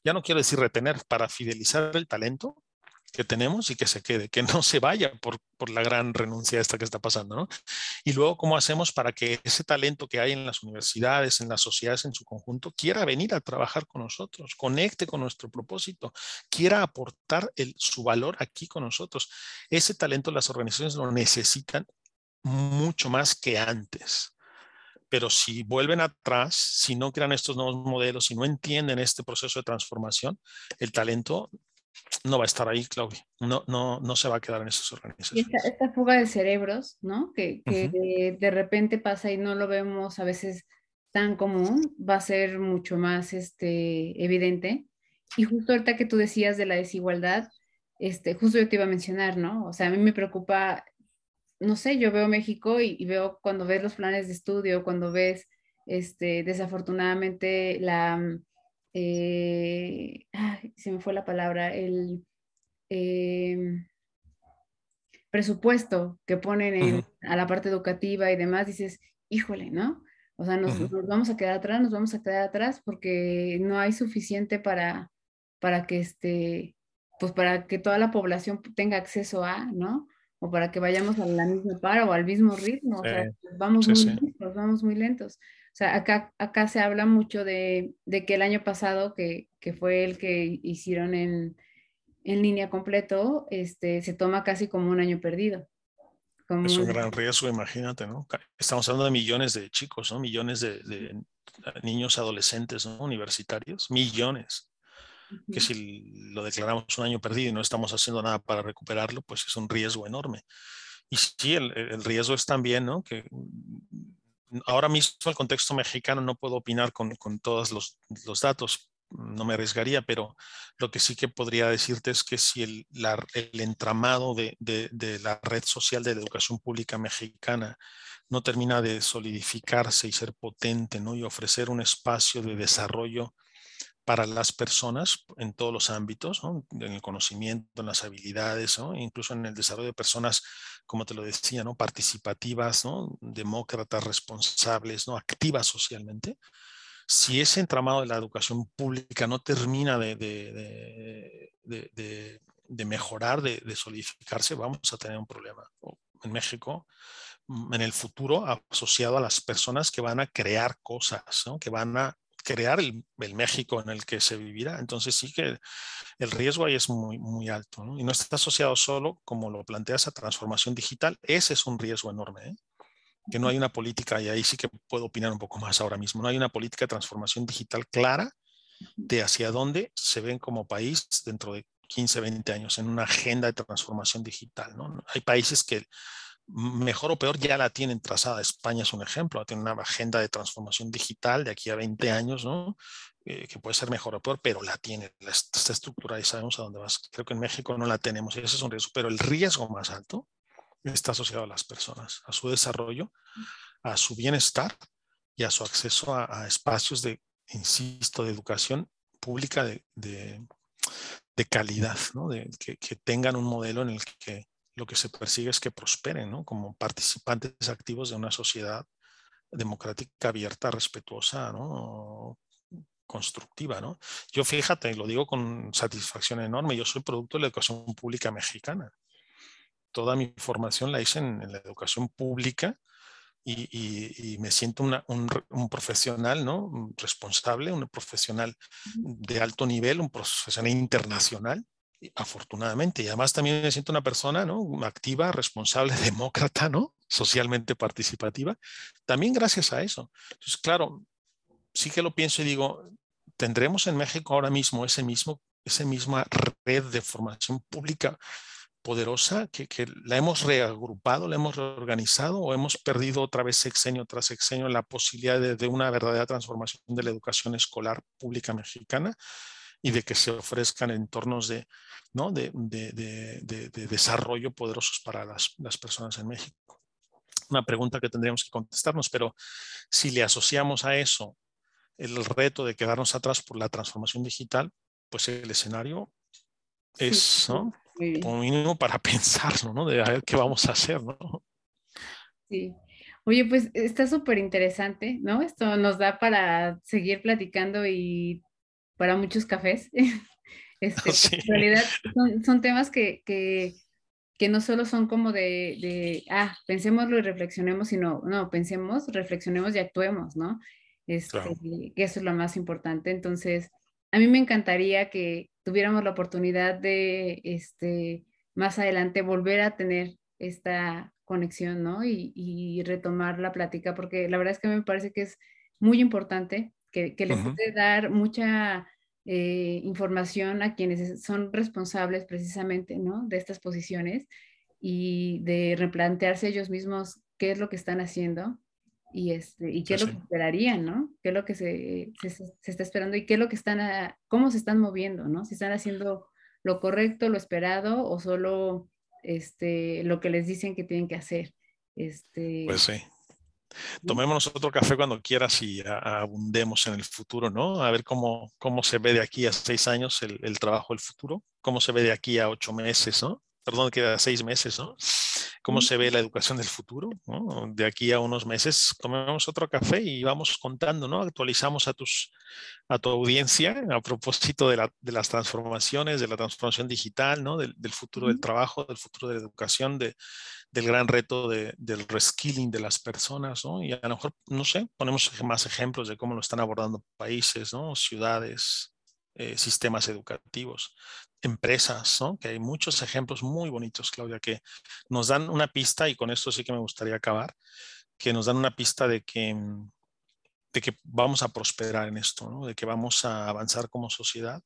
ya no quiero decir retener, para fidelizar el talento que tenemos y que se quede, que no se vaya por, por la gran renuncia esta que está pasando, ¿no? Y luego, ¿cómo hacemos para que ese talento que hay en las universidades, en las sociedades en su conjunto, quiera venir a trabajar con nosotros, conecte con nuestro propósito, quiera aportar el, su valor aquí con nosotros? Ese talento las organizaciones lo necesitan mucho más que antes pero si vuelven atrás, si no crean estos nuevos modelos, si no entienden este proceso de transformación, el talento no va a estar ahí, Claudia. No, no, no se va a quedar en esas organizaciones. Esta, esta, fuga de cerebros, ¿no? Que, que de, repente pasa y no lo vemos a veces tan común, va a ser mucho más este, evidente. Y justo ahorita que tú decías de la desigualdad, este, justo yo te iba a mencionar, ¿no? O sea, a mí me preocupa no sé, yo veo México y, veo cuando ves los planes de estudio, cuando ves, este, desafortunadamente, la, mm, eh, se me fue la palabra, el em, presupuesto que ponen a la parte educativa y demás, dices, híjole, ¿no? O sea, nos, vamos a quedar atrás, nos vamos a quedar atrás porque no hay suficiente para, para que este, pues para que toda la población tenga acceso a, ¿no? O para que vayamos a la misma par o al mismo ritmo. O sea, vamos muy lentos, vamos muy lentos. O sea, acá, acá se habla mucho de, de que el año pasado, que, que, fue el que hicieron en, en línea completo, este, se toma casi como un año perdido. es un gran riesgo, imagínate, ¿no? Estamos hablando de millones de chicos, ¿no? Millones de, de niños adolescentes ¿no? universitarios, millones que si lo declaramos un año perdido y no estamos haciendo nada para recuperarlo, pues es un riesgo enorme. Y sí, el, el riesgo es también, ¿no? Que mm, ahora mismo el contexto mexicano no puedo opinar con, con todos los, los, datos, no me arriesgaría, pero lo que sí que podría decirte es que si el, la, el entramado de, de, de, la red social de la educación pública mexicana no termina de solidificarse y ser potente, ¿no? Y ofrecer un espacio de desarrollo para las personas en todos los ámbitos, en el conocimiento, en las habilidades, incluso en el desarrollo de personas, como te lo decía, ¿no? participativas, ¿no? demócratas, responsables, ¿no? activas socialmente. Si ese entramado de la educación pública no termina de, mejorar, de, solidificarse, vamos a tener un problema. En México, mm, en el futuro, asociado a las personas que van a crear cosas, ¿no? que van a crear el, México en el que se vivirá. Entonces sí que el riesgo ahí es muy, muy alto y no está asociado solo, como lo plantea esa transformación digital. Ese es un riesgo enorme. ¿eh? que no hay una política, y ahí sí que puedo opinar un poco más ahora mismo, no hay una política de transformación digital clara de hacia dónde se ven como país dentro de 15, 20 años en una agenda de transformación digital. ¿no? Hay países que mejor o peor ya la tienen trazada. España es un ejemplo, tiene una agenda de transformación digital de aquí a 20 años, ¿no? Eh, que puede ser mejor o peor, pero la tiene, está estructurada y sabemos a dónde vas. Creo que en México no la tenemos y ese es un riesgo, pero el riesgo más alto está asociado a las personas, a su desarrollo, a su bienestar y a su acceso a, espacios de, insisto, de educación pública de, de, calidad, ¿no? de, que, que, tengan un modelo en el que lo que se persigue es que prosperen ¿no? como participantes activos de una sociedad democrática, abierta, respetuosa, ¿no? constructiva, ¿no? Yo fíjate, y lo digo con satisfacción enorme, yo soy producto de la educación pública mexicana toda mi formación la hice en, la educación pública y, me siento un, profesional ¿no? responsable, un profesional de alto nivel, un profesional internacional, afortunadamente. Y además también me siento una persona ¿no? activa, responsable, demócrata, ¿no? socialmente participativa, también gracias a eso. Entonces, claro, sí que lo pienso y digo, tendremos en México ahora mismo ese mismo, esa misma red de formación pública poderosa que, la hemos reagrupado, la hemos reorganizado o hemos perdido otra vez sexenio tras sexenio la posibilidad de, una verdadera transformación de la educación escolar pública mexicana y de que se ofrezcan entornos de, ¿no? de, desarrollo poderosos para las, las personas en México. Una pregunta que tendríamos que contestarnos, pero si le asociamos a eso el reto de quedarnos atrás por la transformación digital, pues el escenario es, ¿no? como mínimo para pensarlo, ¿no? De a ver qué vamos a hacer, ¿no? Sí. Oye, pues está súper interesante, ¿no? Esto nos da para seguir platicando y para muchos cafés. Este, En realidad son, temas que, que, que, no solo son como de, de, ah, pensémoslo y reflexionemos, sino, no, pensemos, reflexionemos y actuemos, ¿no? Este, Que eso es lo más importante. Entonces, a mí me encantaría que tuviéramos la oportunidad de, este, más adelante, volver a tener esta conexión, ¿no? Y, retomar la plática, porque la verdad es que me parece que es muy importante, que, que le puede dar mucha eh, información a quienes son responsables precisamente, ¿no? De estas posiciones y de replantearse ellos mismos qué es lo que están haciendo y, este, y qué es lo que esperarían, ¿no? ¿Qué es lo que se, se, se, está esperando y qué es lo que están, a, cómo se están moviendo, ¿no? Si están haciendo lo correcto, lo esperado o solo este, lo que les dicen que tienen que hacer. Este, pues sí. Tomémonos otro café cuando quieras y abundemos en el futuro, ¿no? A ver cómo, cómo se ve de aquí a seis años el, trabajo del futuro, cómo se ve de aquí a ocho meses, ¿no? Perdón, queda seis meses, ¿no? Cómo se ve la educación del futuro. De aquí a unos meses tomemos otro café y vamos contando, ¿no? Actualizamos a, tus, a tu audiencia a propósito de, las transformaciones, de la transformación digital, ¿no? Del, futuro del trabajo, del futuro de la educación, de, del gran reto del reskilling de las personas, ¿no? Y a lo mejor, no sé, ponemos más ejemplos de cómo lo están abordando países, ¿no? Ciudades, eh, sistemas educativos empresas, ¿no? que hay muchos ejemplos muy bonitos, Claudia, que nos dan una pista, y con esto sí que me gustaría acabar, que nos dan una pista de que, mm, de que vamos a prosperar en esto, ¿no? de que vamos a avanzar como sociedad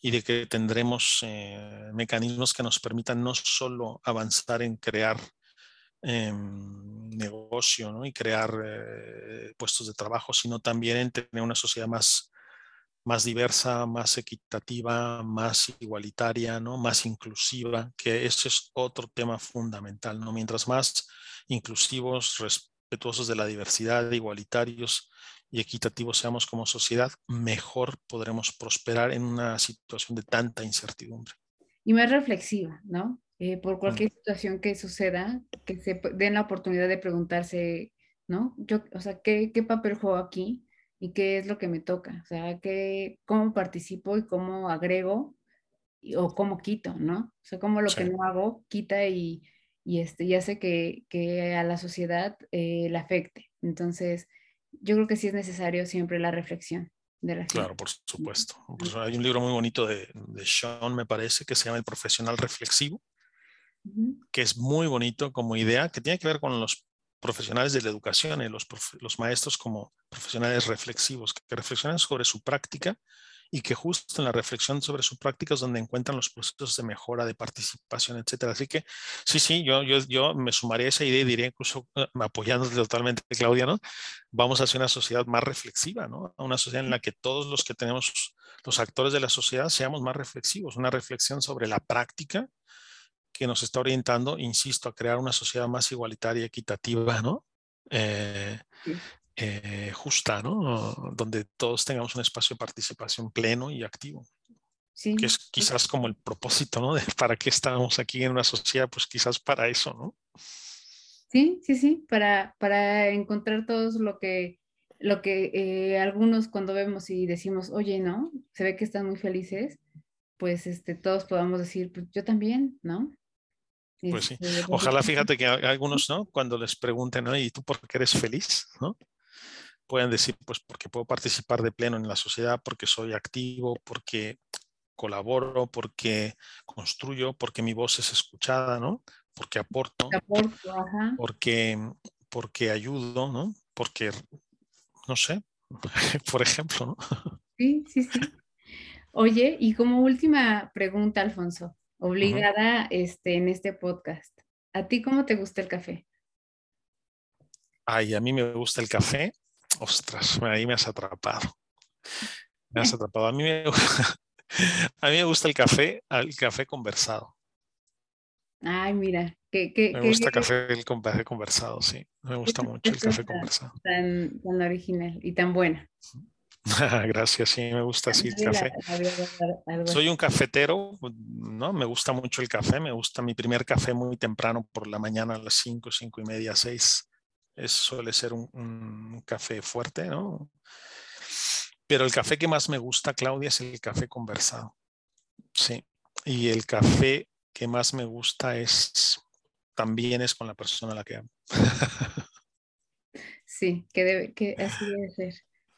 y de que tendremos eh, mecanismos que nos permitan no solo avanzar en crear em, negocio ¿no? y crear eh, puestos de trabajo, sino también en tener una sociedad más más diversa, más equitativa, más igualitaria, ¿no? más inclusiva, que ese es otro tema fundamental. ¿no? Mientras más inclusivos, respetuosos de la diversidad, igualitarios y equitativos seamos como sociedad, mejor podremos prosperar en una situación de tanta incertidumbre. Y más reflexiva, ¿no? Eh, por cualquier situación que suceda, que se den la oportunidad de preguntarse, ¿no? Yo, o sea, ¿qué, qué papel juego aquí? Y qué es lo que me toca, o sea, qué, cómo participo y cómo agrego o cómo quito, ¿no? O sea, cómo lo que no hago quita y, y, este, y hace que, que a la sociedad eh, le afecte. Entonces, yo creo que sí es necesario siempre la reflexión. De la claro, por supuesto. hay un libro muy bonito de, de, Sean, me parece, que se llama El profesional reflexivo, que es muy bonito como idea, que tiene que ver con los profesionales de la educación y los, los maestros como profesionales reflexivos, que reflexionan sobre su práctica y que justo en la reflexión sobre su práctica es donde encuentran los procesos de mejora, de participación, etcétera. Así que sí, sí, yo, me sumaría a esa idea y diría incluso uh, apoyándote totalmente, Claudia, ¿no? Vamos hacia una sociedad más reflexiva, ¿no? Una sociedad en la que todos los que tenemos, los actores de la sociedad, seamos más reflexivos, una reflexión sobre la práctica que nos está orientando, insisto, a crear una sociedad más igualitaria, equitativa, ¿no? Eh, eh, justa, ¿no? Donde todos tengamos un espacio de participación pleno y activo. Sí. Que es quizás como el propósito, ¿no? De para qué estamos aquí en una sociedad, pues quizás para eso, ¿no? Sí, sí, sí, para, para encontrar todos lo que, lo que eh, algunos cuando vemos y decimos, oye, ¿no? Se ve que están muy felices, pues este, todos podamos decir, pues yo también, ¿no? Pues sí. Ojalá fíjate que algunos, ¿no? Cuando les pregunten, ¿no? ¿Y tú por qué eres feliz? ¿No? pueden decir, pues porque puedo participar de pleno en la sociedad, porque soy activo, porque colaboro, porque construyo, porque mi voz es escuchada, ¿no? Porque aporto, porque porque ayudo, ¿no? Porque no sé, por ejemplo, ¿no? Sí, sí, sí. Oye, y como última pregunta, Alfonso, obligada este, en este podcast, ¿a ti cómo te gusta el café? Ay, a mí me gusta el café Ostras, ahí me has atrapado. Me has atrapado. A mí me, a mí me gusta el café, el café conversado. Ay, mira, me gusta el café, el café conversado, sí. Me gusta mucho el café conversado. Tan, tan original y tan buena. Gracias, sí, me gusta así el café. Soy un cafetero, ¿no? Me gusta mucho el café, me gusta mi primer café muy temprano por la mañana a las 5, 5 y media, 6 es, suele ser un, café fuerte, ¿no? Pero el café que más me gusta, Claudia, es el café conversado. Sí. Y el café que más me gusta es también es con la persona a la que amo. Sí, que, debe, que así debe ser.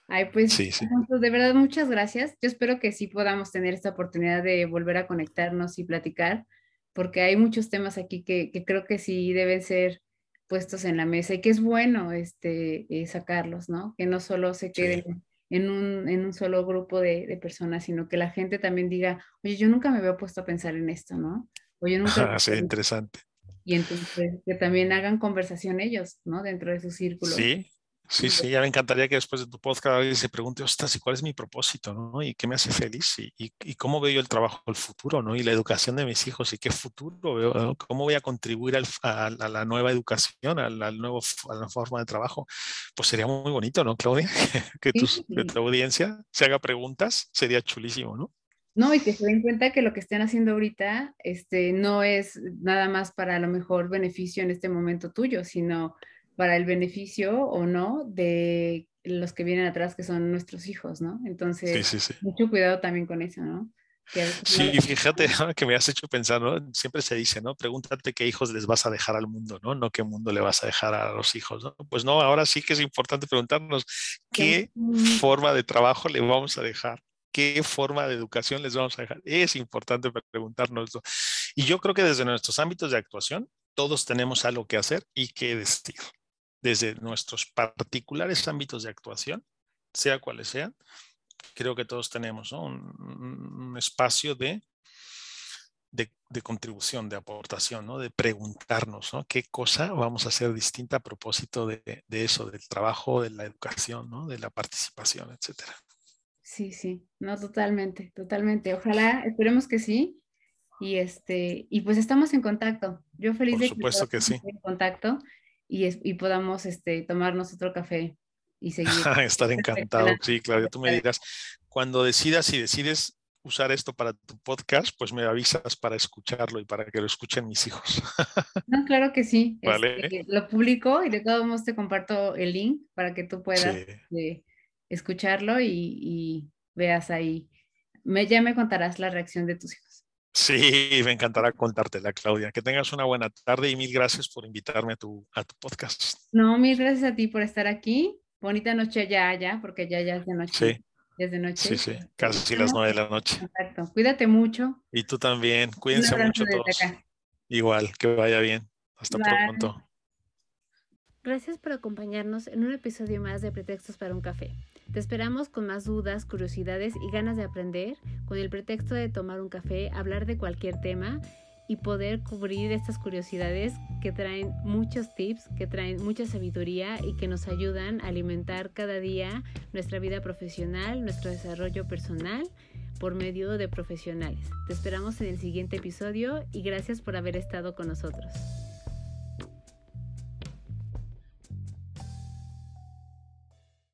Ay, pues, sí, sí. de verdad, muchas gracias. Yo espero que sí podamos tener esta oportunidad de volver a conectarnos y platicar, porque hay muchos temas aquí que, que creo que sí deben ser puestos en la mesa y que es bueno este, eh, sacarlos, ¿no? Que no solo se queden en, un, en, un, solo grupo de, de, personas, sino que la gente también diga, oye, yo nunca me había puesto a pensar en esto, ¿no? Oye, nunca... sí, interesante. Y entonces que también hagan conversación ellos, ¿no? Dentro de su círculo. Sí, Sí, sí, ya me encantaría que después de tu podcast alguien se pregunte, ostras, ¿y cuál es mi propósito? ¿no? ¿Y qué me hace feliz? ¿Y, y, cómo veo yo el trabajo el futuro? ¿no? Y la educación de mis hijos, ¿y qué futuro veo? ¿Cómo voy a contribuir a, la nueva educación, a la, nuevo, a la forma de trabajo? Pues sería muy bonito, ¿no, Claudia? que, tu, tu audiencia se haga preguntas, sería chulísimo, ¿no? No, y que se den cuenta que lo que estén haciendo ahorita este, no es nada más para lo mejor beneficio en este momento tuyo, sino para el beneficio o no de los que vienen atrás, que son nuestros hijos, ¿no? Entonces, mucho cuidado también con eso, ¿no? sí, fíjate que me has hecho pensar, ¿no? Siempre se dice, ¿no? Pregúntate qué hijos les vas a dejar al mundo, ¿no? No qué mundo le vas a dejar a los hijos, ¿no? Pues no, ahora sí que es importante preguntarnos qué forma de trabajo le vamos a dejar, qué forma de educación les vamos a dejar. Es importante preguntarnos. Y yo creo que desde nuestros ámbitos de actuación, todos tenemos algo que hacer y que decir desde nuestros particulares ámbitos de actuación, sea cuales sean, creo que todos tenemos un, espacio de, de, contribución, de aportación, ¿no? de preguntarnos qué cosa vamos a hacer distinta a propósito de, eso, del trabajo, de la educación, ¿no? de la participación, etcétera. Sí, sí, no, totalmente, totalmente. Ojalá, esperemos que sí. Y este, y pues estamos en contacto. Yo feliz de supuesto que, que sí. En contacto y, podamos este, tomarnos otro café y seguir. Estar encantado, sí, Claudia, tú me dirás, cuando decidas y decides usar esto para tu podcast, pues me avisas para escucharlo y para que lo escuchen mis hijos. No, claro que sí. Este, lo publico y de todos modos te comparto el link para que tú puedas este, escucharlo y, y, veas ahí. Me, ya me contarás la reacción de tus hijos. Sí, me encantará contártela, Claudia. Que tengas una buena tarde y mil gracias por invitarme a tu, a tu podcast. No, mil gracias a ti por estar aquí. Bonita noche ya, ya, porque ya, ya es de noche. Sí. Ya es de noche. Sí, sí, casi las nueve de la noche. Exacto. Cuídate mucho. Y tú también. Cuídense mucho todos. Igual, que vaya bien. Hasta pronto. Gracias por acompañarnos en un episodio más de Pretextos para un café. Te esperamos con más dudas, curiosidades y ganas de aprender, con el pretexto de tomar un café, hablar de cualquier tema y poder cubrir estas curiosidades que traen muchos tips, que traen mucha sabiduría y que nos ayudan a alimentar cada día nuestra vida profesional, nuestro desarrollo personal por medio de profesionales. Te esperamos en el siguiente episodio y gracias por haber estado con nosotros.